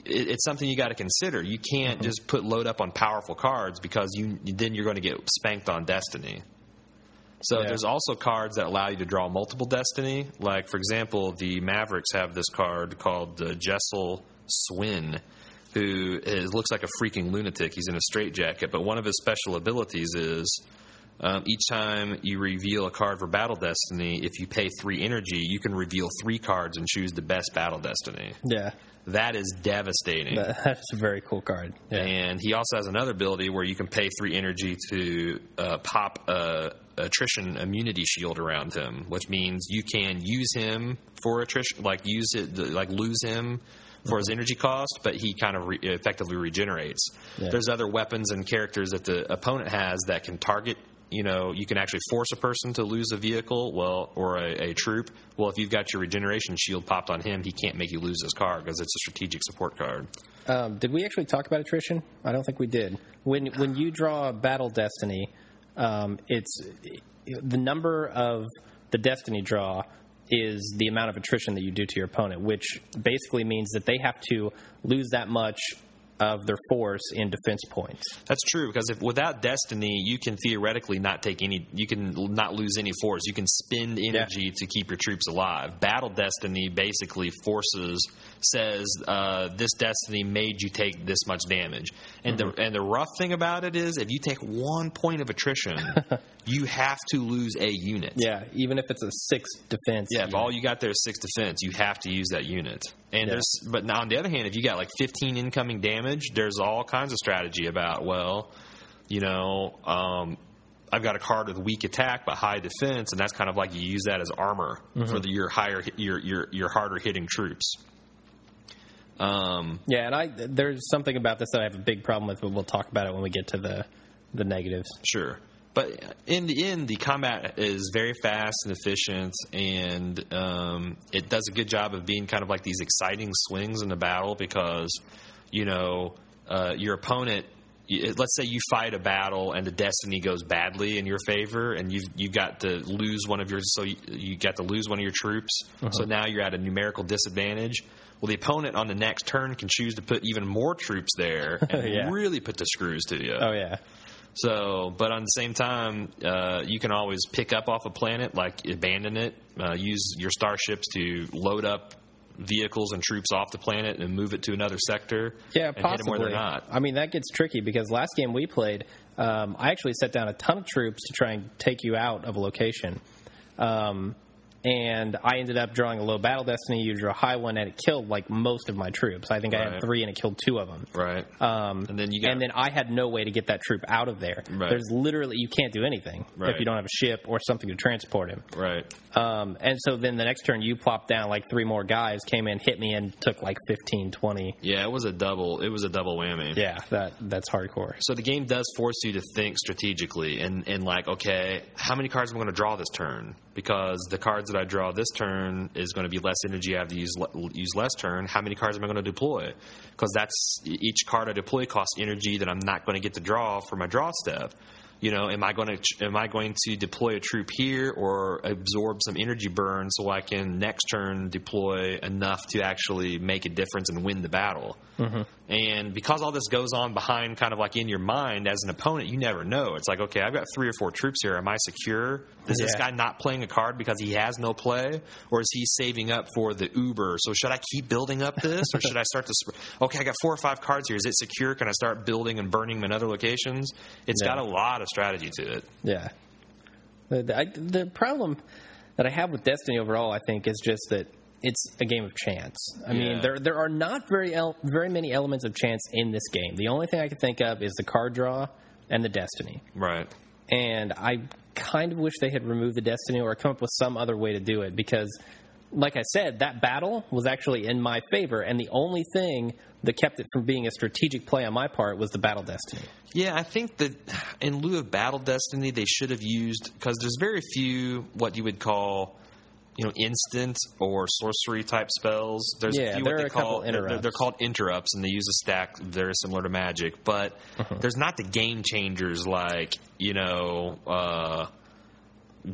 it's something you got to consider. You can't Mm-hmm. just put load up on powerful cards because you then you're going to get spanked on destiny. So Yeah. there's also cards that allow you to draw multiple destiny. Like for example, the Mavericks have this card called uh, Jessel Swin, who is, looks like a freaking lunatic. He's in a straitjacket, but one of his special abilities is um, each time you reveal a card for Battle Destiny, if you pay three energy, you can reveal three cards and choose the best Battle Destiny. Yeah, That is devastating. <laughs> that's a very cool card. Yeah. And he also has another ability where you can pay three energy to uh, pop a attrition immunity shield around him, which means you can use him for attrition, like use it, like lose him for his energy cost, but he kind of re- effectively regenerates. Yeah. There's other weapons and characters that the opponent has that can target. You know, you can actually force a person to lose a vehicle, well, or a, a troop. Well, if you've got your regeneration shield popped on him, he can't make you lose his card because it's a strategic support card. Um, did we actually talk about attrition? I don't think we did. When when you draw a Battle Destiny, um, it's the number of the Destiny draw is the amount of attrition that you do to your opponent, which basically means that they have to lose that much of their force in defense points. That's true because if without destiny, you can theoretically not take any. You can not lose any force. You can spend energy to keep your troops alive. Battle destiny basically forces says uh, this destiny made you take this much damage. And the and the rough thing about it is if you take one point of attrition, <laughs> you have to lose a unit. Yeah, even if it's a six defense. Yeah, if all you got there is six defense, you have to use that unit. And Yeah. there's, but now on the other hand, if you got like 15 incoming damage, there's all kinds of strategy about. Well, you know, um, I've got a card with weak attack but high defense, and that's kind of like you use that as armor for the, your higher your your your harder hitting troops. Um, Yeah, and I there's something about this that I have a big problem with, but we'll talk about it when we get to the the negatives. Sure. But in the end, the combat is very fast and efficient, and um, it does a good job of being kind of like these exciting swings in the battle because, you know, uh, your opponent. Let's say you fight a battle and the destiny goes badly in your favor, and you've you've got to lose one of your so you, you got to lose one of your troops. So now you're at a numerical disadvantage. Well, the opponent on the next turn can choose to put even more troops there <laughs> and Yeah. really put the screws to you. Oh yeah, So, but on the same time, uh, you can always pick up off a planet, like abandon it, uh, use your starships to load up vehicles and troops off the planet and move it to another sector. yeah, and hit possibly. them where they're not. I mean, that gets tricky because last game we played, um, I actually set down a ton of troops to try and take you out of a location. Um, and I ended up drawing a low battle destiny. You drew a high one, and it killed like most of my troops. I think I had three, and it killed two of them. Right. Um, And then you got- and then I had no way to get that troop out of there. Right. There's literally you can't do anything Right. if you don't have a ship or something to transport him. right. Um, and so then the next turn you plopped down like three more guys came in, hit me, and took like 15, 20. Yeah, it was a double. It was a double whammy. Yeah, that that's hardcore. So the game does force you to think strategically and, and like, okay, how many cards am I going to draw this turn? Because the cards that I draw this turn is going to be less energy I have to use use less turn. How many cards am I going to deploy? Because that's each card I deploy costs energy that I'm not going to get to draw for my draw step. You know, am I going to am I going to deploy a troop here or absorb some energy burn so I can next turn deploy enough to actually make a difference and win the battle? Mm-hmm. And because all this goes on behind, kind of like in your mind as an opponent, you never know. It's like, okay, I've got three or four troops here. Am I secure? Is this guy not playing a card because he has no play, or is he saving up for the Uber? So should I keep building up this, or should I start to? Sp- <laughs> okay, I got four or five cards here. Is it secure? Can I start building and burning them in other locations? It's Yeah. got a lot of strategy to it. Yeah. The, the, the problem that I have with Destiny overall, I think, is just that it's a game of chance. I mean, there there are not very el- very many elements of chance in this game. The only thing I can think of is the card draw and the Destiny. Right. and I kind of wish they had removed the destiny or come up with some other way to do it because like I said that battle was actually in my favor and the only thing that kept it from being a strategic play on my part was the battle destiny. Yeah, I think that in lieu of Battle Destiny, they should have used because there's very few what you would call, you know, instant or sorcery type spells. There's Yeah, a few what they call they're, they're- they're called interrupts, and they use a stack very similar to Magic. But Uh-huh. there's not the game changers like you know. Uh,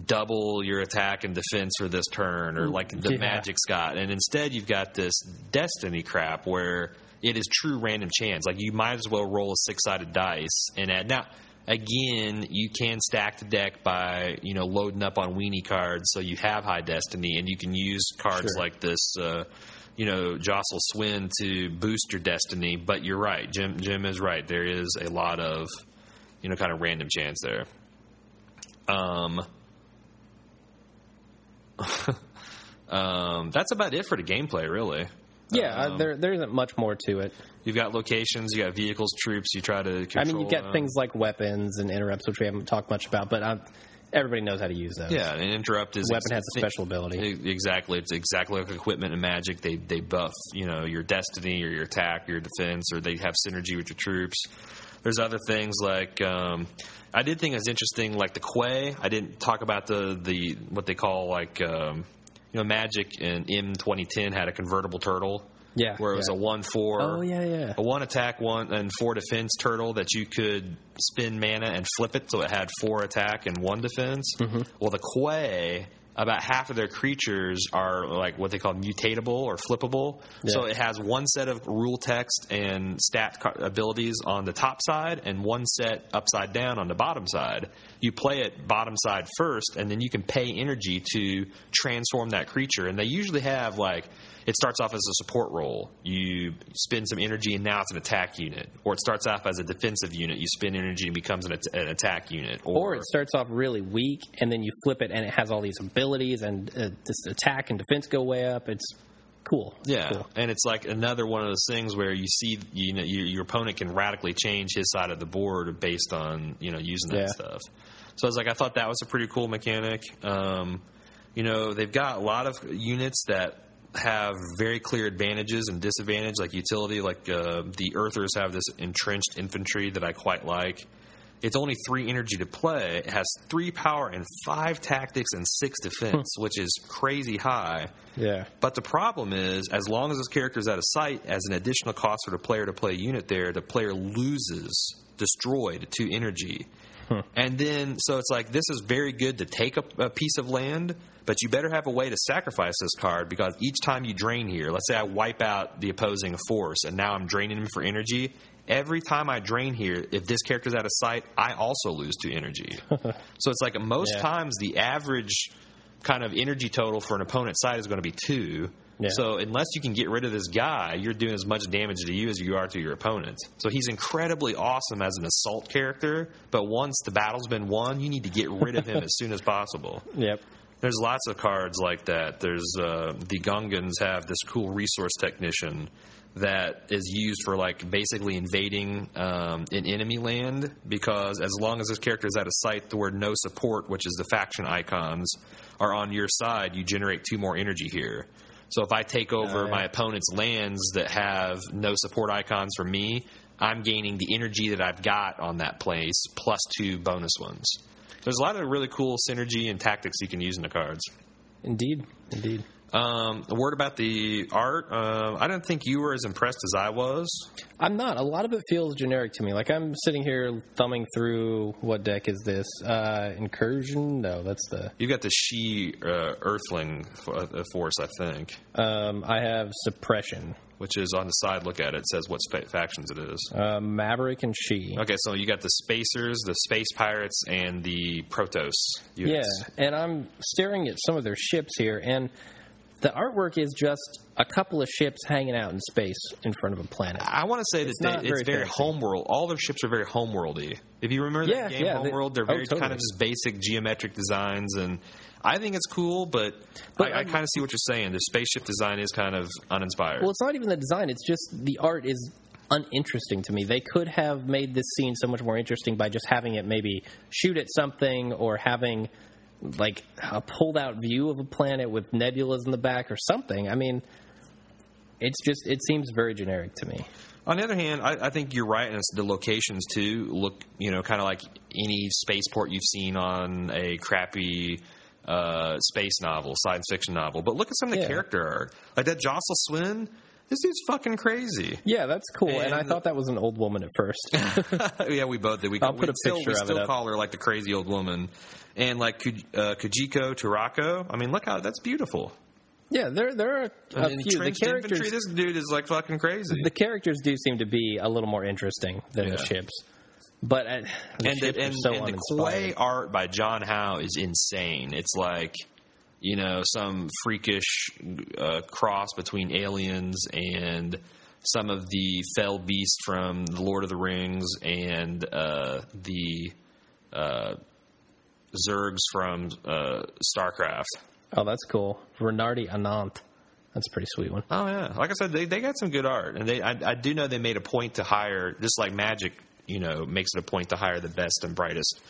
double your attack and defense for this turn or like the Yeah. magic's got and instead you've got this destiny crap where it is true random chance. Like you might as well roll a six-sided dice and add now again you can stack the deck by you know loading up on weenie cards so you have high destiny and you can use cards Sure. like this uh, you know jostle swin to boost your destiny. But you're right. Jim jim is right. There is a lot of you know kind of random chance there. Um <laughs> um, that's about it for the gameplay, really. Yeah, uh, Um, there there isn't much more to it. You've got locations, you got vehicles, troops. You try to. Control I mean, you get them. things like weapons and interrupts, which we haven't talked much about, but um, everybody knows how to use those. Yeah, an interrupt is weapon has a special ability. Exactly, it's exactly like equipment and magic. They they buff, you know, your destiny or your attack, or your defense, or they have synergy with your troops. There's other things like um, I did think it was interesting, like the Quay. I didn't talk about the the what they call like um, you know Magic and M 2010 had a convertible turtle. Yeah, where it was a one four. Oh yeah, yeah. A one attack, one and four defense turtle that you could spin mana and flip it so it had four attack and one defense. Mm-hmm. Well, the Quay, about half of their creatures are like what they call mutatable or flippable. So it has one set of rule text and stat abilities on the top side and one set upside down on the bottom side. You play it bottom side first, and then you can pay energy to transform that creature. And they usually have like it starts off as a support role. You spend some energy, and now it's an attack unit. Or it starts off as a defensive unit. You spend energy and becomes an, at- an attack unit. Or it starts off really weak, and then you flip it, and it has all these abilities, and uh, this attack and defense go way up. It's cool. Yeah, cool. and it's like another one of those things where you see, you know, your, your opponent can radically change his side of the board based on you know using that Yeah. stuff. So I was like, I thought that was a pretty cool mechanic. Um, you know, they've got a lot of units that have very clear advantages and disadvantage, like utility. Like uh, the Earthers have this entrenched infantry that I quite like. It's only three energy to play. It has three power and five tactics and six defense, which is crazy high. Yeah. But the problem is, as long as this character is out of sight, as an additional cost for the player to play a unit there, the player loses destroyed two energy. <laughs> And then, so it's like this is very good to take a, a piece of land, but you better have a way to sacrifice this card because each time you drain here, let's say I wipe out the opposing force and now I'm draining him for energy. Every time I drain here, if this character's out of sight, I also lose two energy. <laughs> so it's like most Yeah. times the average kind of energy total for an opponent's side is going to be two. Yeah. So unless you can get rid of this guy, you're doing as much damage to you as you are to your opponent. So he's incredibly awesome as an assault character, but once the battle's been won, you need to get rid of him as soon as possible. <laughs> Yep. There's lots of cards like that. There's uh, the Gungans have this cool resource technician that is used for like basically invading um, an enemy land because as long as this character is out of sight, the word no support, which is the faction icons, are on your side, you generate two more energy here. So if I take over my opponent's lands that have no support icons for me, I'm gaining the energy that I've got on that place plus two bonus ones. There's a lot of really cool synergy and tactics you can use in the cards. Indeed. Indeed. Um, a word about the art. Uh, I don't think you were as impressed as I was. I'm not. A lot of it feels generic to me. Like I'm sitting here thumbing through what deck is this? Uh, incursion? No, that's the. You've got the Shi uh, Earthling f- uh, force, I think, Um, I have suppression. which is on the side. Look at it. It says what spa- factions it is. Uh, Maverick and Shi. Okay, so you got the Spacers, the Space Pirates, and the Protoss Yeah, and I'm staring at some of their ships here, and the artwork is just a couple of ships hanging out in space in front of a planet. I want to say that It's they, it's very homeworld. All their ships are very homeworldy. If you remember Yeah, that game, yeah, Homeworld, they're oh, very kind of just basic geometric designs, and I think it's cool. But, But I, I kind of see what you're saying. The spaceship design is kind of uninspired. Well, it's not even the design; it's just the art is uninteresting to me. They could have made this scene so much more interesting by just having it maybe shoot at something or having like a pulled out view of a planet with nebulas in the back or something. I mean, it's just it seems very generic to me. On the other hand, I, I think you're right, and it's the locations too look, you know, kind of like any spaceport you've seen on a crappy uh, space novel, science fiction novel. But look at some of the Yeah. character art, like that Jocelyn Swin. This dude's fucking crazy. Yeah, that's cool. And, I thought that was an old woman at first. <laughs> yeah, we both did. We, I'll we put a still, picture we of it still up. call her like the crazy old woman. And like uh, Kujiko Tarako. I mean, look how that's beautiful. yeah, there there are a few. The characters infantry. This dude is like fucking crazy. the characters do seem to be a little more interesting than the ships. But uh, the and ships the, and, so and the. Quay art by John Howe is insane. It's like you know some freakish uh, cross between aliens and some of the fell beasts from the Lord of the Rings and uh, the uh, Zergs from uh, StarCraft. Oh, that's cool. Renardi Anant. That's a pretty sweet one. Oh yeah, like I said, they they got some good art, and they I, I do know they made a point to hire just like Magic, you know, makes it a point to hire the best and brightest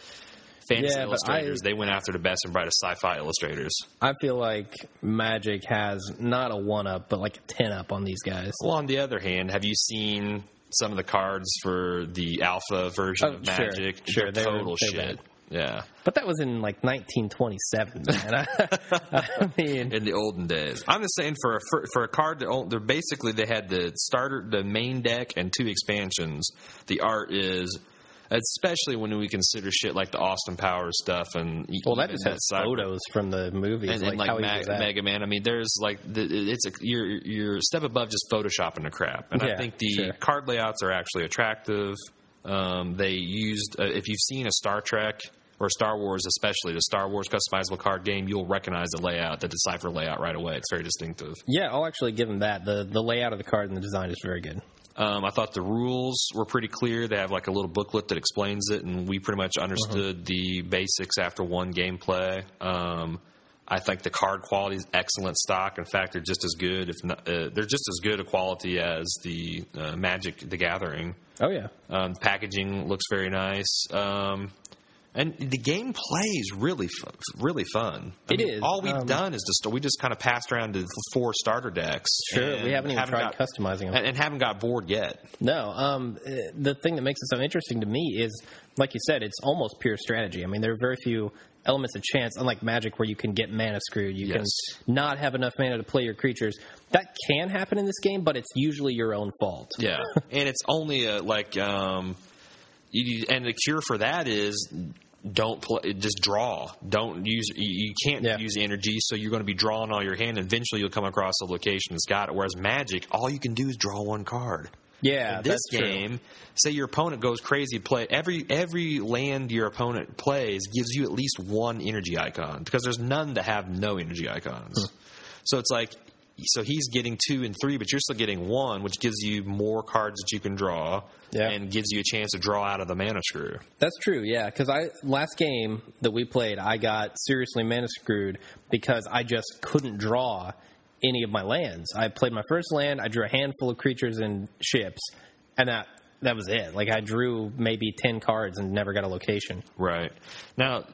fantasy Yeah, but illustrators. I- they went after the best and brightest sci-fi illustrators. I feel like Magic has not a one up, but like a ten up on these guys. Well, on the other hand, have you seen some of the cards for the alpha version Oh, of Magic? sure, They're they were- total they're shit. bad. Yeah, But that was in like 1927, man. <laughs> I mean, in the olden days. I'm just saying for a for, for a card that own- they're basically they had the starter, the main deck, and two expansions. The art is. Especially when we consider shit like the Austin Powers stuff, and well, that just has Cyber- photos from the movie and, and like, easy Mag- is? Mega Man. I mean, there's like the, it's a, you're you're a step above just photoshopping the crap, and I think the sure. card layouts are actually attractive. Um, they used uh, if you've seen a Star Trek or Star Wars, especially the Star Wars customizable card game, you'll recognize the layout, the Decipher layout right away. It's very distinctive. Yeah, I'll actually give them that. the The layout of the card and the design is very good. Um, I thought the rules were pretty clear. They have like a little booklet that explains it, and we pretty much understood the basics after one gameplay. Um, I think the card quality is excellent stock. In fact, they're just as good, if not, uh, they're just as good a quality as the uh, Magic: The Gathering. Oh yeah, Um, packaging looks very nice. Um, And the game plays really, fu- really fun. I It mean, is, All we've um, done is just we just kind of passed around to the four starter decks. Sure, we haven't even tried got- customizing them. and, and haven't got bored yet. No, um, uh, the thing that makes it so interesting to me is, like you said, it's almost pure strategy. I mean, there are very few elements of chance, unlike Magic, where you can get mana screwed. You Yes. can not have enough mana to play your creatures. That can happen in this game, but it's usually your own fault. Yeah, <laughs> and it's only a, like, um, you, and the cure for that is don't play, just draw. Don't use. You, can't Yeah. use energy, so you're going to be drawing all your hand. And eventually, you'll come across a location that's got it. Whereas Magic, all you can do is draw one card. Yeah, In this that's true. game, say your opponent goes crazy, play every every land your opponent plays gives you at least one energy icon because there's none that have no energy icons. Hmm. So it's like, so he's getting two and three, but you're still getting one, which gives you more cards that you can draw Yeah. and gives you a chance to draw out of the mana screw. That's true, yeah. Because I last game that we played, I got seriously mana screwed because I just couldn't draw any of my lands. I played my first land, I drew a handful of creatures and ships, and that that was it. Like I drew maybe ten cards and never got a location. Right now,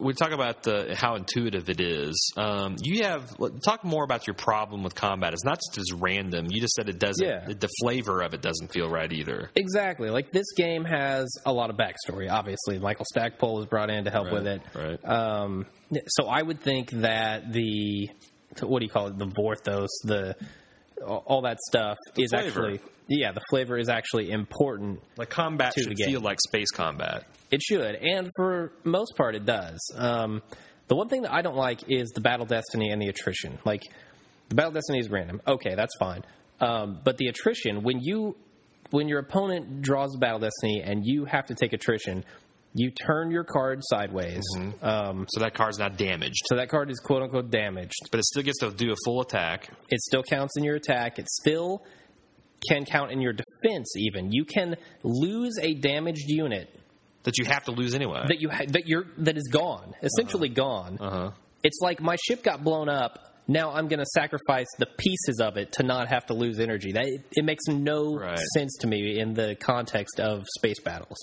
we, talk about the how intuitive it is. Um, you have talk more about your problem with combat. It's not just as random. You just said it doesn't. Yeah. The flavor of it doesn't feel right either. Exactly. Like this game has a lot of backstory. Obviously, Michael Stackpole was brought in to help with it. Right. Um, so I would think that the what do you call it? The Vorthos, the all that stuff is flavor. actually yeah, the flavor is actually important. Like combat To should the feel like space combat. It should, and for most part, it does. Um, the one thing that I don't like is the battle destiny and the attrition. Like the battle destiny is random. Okay, that's fine. Um, but the attrition when you when your opponent draws a battle destiny and you have to take attrition, you turn your card sideways. Um, So that card's not damaged, so that card is quote unquote damaged. but it still gets to do a full attack. It still counts in your attack. It still can count in your defense. Even you can lose a damaged unit That you have to lose anyway. that you ha- that you're that is gone, essentially gone. uh-huh. It's like my ship got blown up. Now I'm going to sacrifice the pieces of it to not have to lose energy. That it, it makes no Right. sense to me in the context of space battles.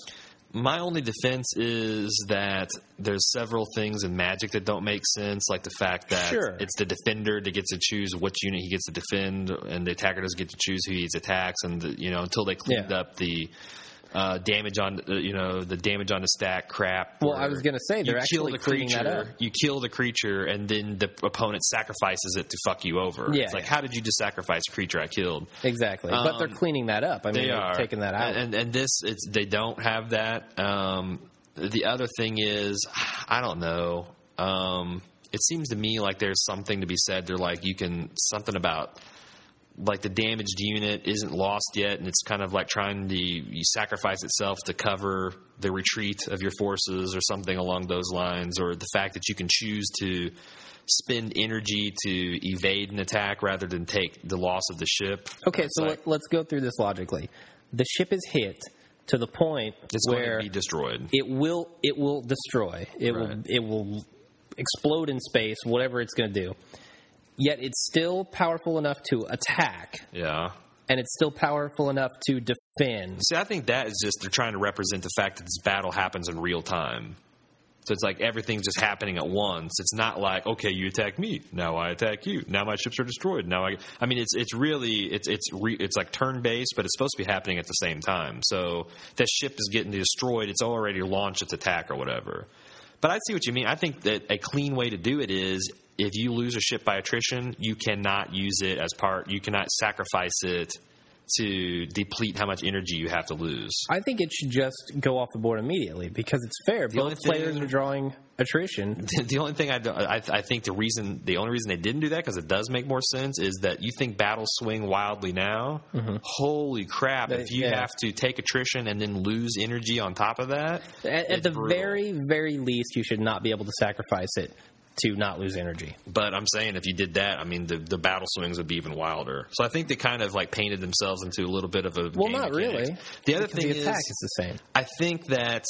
My only defense is that there's several things in Magic that don't make sense, like the fact that Sure. it's the defender that gets to choose which unit he gets to defend, and the attacker doesn't get to choose who he attacks, and the, you know until they cleaned Yeah. up the uh, damage on uh, you know the damage on the stack crap. Well, I was gonna say, they're you kill actually the cleaning that creature, up. You kill the creature, and then the opponent sacrifices it to fuck you over. Yeah, it's like yeah. how did you just sacrifice a creature I killed? Exactly, but they're Um, cleaning that up. I mean, They they're taking that out. and and this it's they don't have that. Um, the other thing is, I don't know. Um, it seems to me like there's something to be said. They're like you can something about like the damaged unit isn't lost yet, and it's kind of like trying to you sacrifice itself to cover the retreat of your forces, or something along those lines, or the fact that you can choose to spend energy to evade an attack rather than take the loss of the ship. okay, It's so like- let, let's go through this logically. The ship is hit to the point it's where going to be destroyed. it will it will destroy. It will it will explode in space, whatever it's going to do. Yet it's still powerful enough to attack, yeah. and it's still powerful enough to defend. See, I think that is just they're trying to represent the fact that this battle happens in real time. So it's like everything's just happening at once. It's not like okay, you attack me, now I attack you, now my ships are destroyed. Now I, I mean, it's it's really it's it's re, it's like turn based, but it's supposed to be happening at the same time. So that ship is getting destroyed. It's already launched its attack or whatever. But I see what you mean. I think that a clean way to do it is if you lose a ship by attrition, you cannot use it as part. You cannot sacrifice it to deplete how much energy you have to lose. I think it should just go off the board immediately because it's fair. only Both players thing- are drawing attrition. <laughs> the only thing I, I, I think the reason the only reason they didn't do that because it does make more sense is that you think battles swing wildly now. Mm-hmm. Holy crap! They- if you yeah. have to take attrition and then lose energy on top of that, At, at the brutal. very, very least, you should not be able to sacrifice it to not lose energy. But I'm saying if you did that, I mean the the battle swings would be even wilder. So I think they kind of like painted themselves into a little bit of a Well, not mechanics. really. The other thing the attack is, is the same. I think that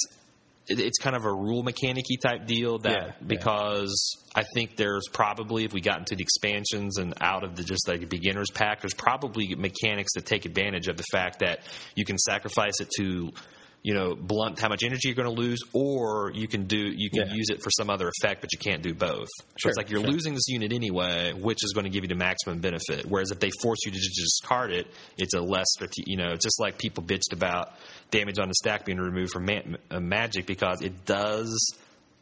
it's kind of a rule mechanicy type deal that Yeah, yeah. because I think there's probably if we got into the expansions and out of the just like beginners pack, there's probably mechanics that take advantage of the fact that you can sacrifice it to you know, blunt how much energy you're going to lose, or you can do you can Yeah. use it for some other effect, but you can't do both. so it's like you're sure. losing this unit anyway, which is going to give you the maximum benefit. Whereas if they force you to just discard it, it's a less, you know, just like people bitched about damage on the stack being removed from ma- uh, Magic because it does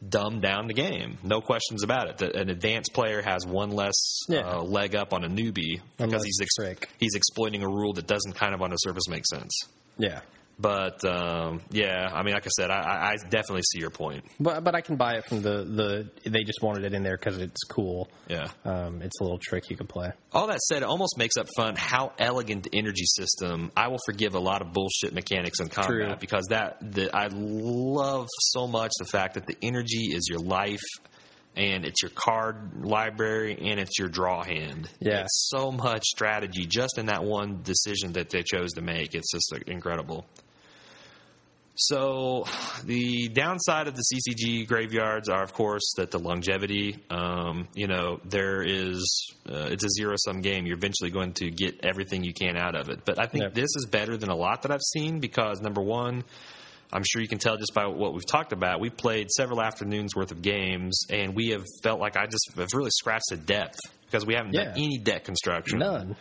dumb down the game. No questions about it. The, an advanced player has one less Yeah. uh, leg up on a newbie because less he's ex- he's exploiting a rule that doesn't kind of on the surface make sense. Yeah. But um, yeah, I mean, like I said, I, I definitely see your point. But but I can buy it from the the. They just wanted it in there because it's cool. Yeah. Um, it's a little trick you can play. All that said, it almost makes up fun how elegant the energy system. I will forgive a lot of bullshit mechanics in combat True. because that the, I love so much the fact that the energy is your life. And it's your card library and it's your draw hand. Yeah. It's so much strategy just in that one decision that they chose to make. It's just incredible. So, the downside of the CCG graveyards are, of course, that the longevity. Um, you know, there is uh, it's a zero sum game. You're eventually going to get everything you can out of it. But I think Yep. this is better than a lot that I've seen because number one, I'm sure you can tell just by what we've talked about. We played several afternoons worth of games, and we have felt like I just have really scratched the depth because we haven't Yeah. done any deck construction. None.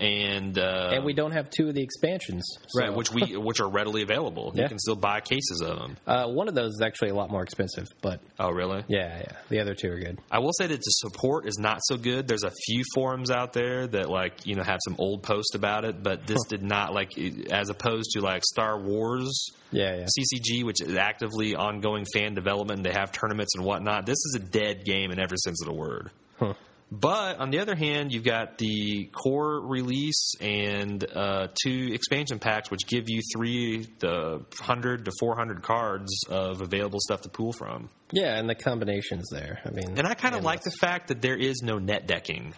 And uh, and we don't have two of the expansions. so- right, which we which are readily available. You can still buy cases of them. Uh, one of those is actually a lot more expensive, but Oh, really? yeah, yeah. The other two are good. I will say that the support is not so good. There's a few forums out there that like you know have some old posts about it, but this did not like as opposed to like Star Wars Yeah, yeah. CCG, which is actively ongoing fan development. They have tournaments and whatnot. This is a dead game in every sense of the word. Huh. But on the other hand, you've got the core release and uh, two expansion packs, which give you three the hundred to four hundred cards of available stuff to pool from. Yeah, and the combinations there. I mean, And I kind of like the fact that there is no net decking.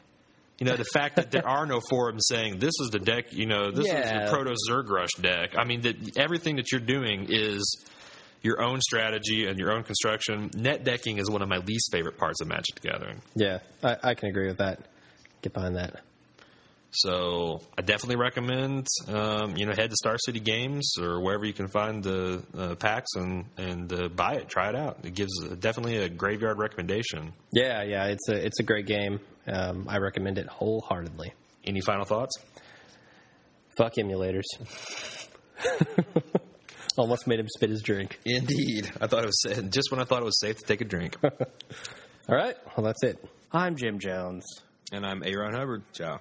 You know, the fact that there are no forums saying this is the deck. You know, this is the Proto Zergrush deck. I mean, that everything that you're doing is your own strategy and your own construction. Net decking is one of my least favorite parts of Magic the Gathering. Yeah, I, I can agree with that. Get behind that. So I definitely recommend um, you know head to Star City Games or wherever you can find the uh, packs and and uh, buy it, try it out. It gives definitely a graveyard recommendation. Yeah, yeah. It's a it's a great game. Um, I recommend it wholeheartedly. Any final thoughts? Fuck emulators. <laughs> Almost made him spit his drink. Indeed, I thought it was just when I thought it was safe to take a drink. <laughs> All right, well that's it. I'm Jim Jones. And I'm Aaron Hubbard. Ciao.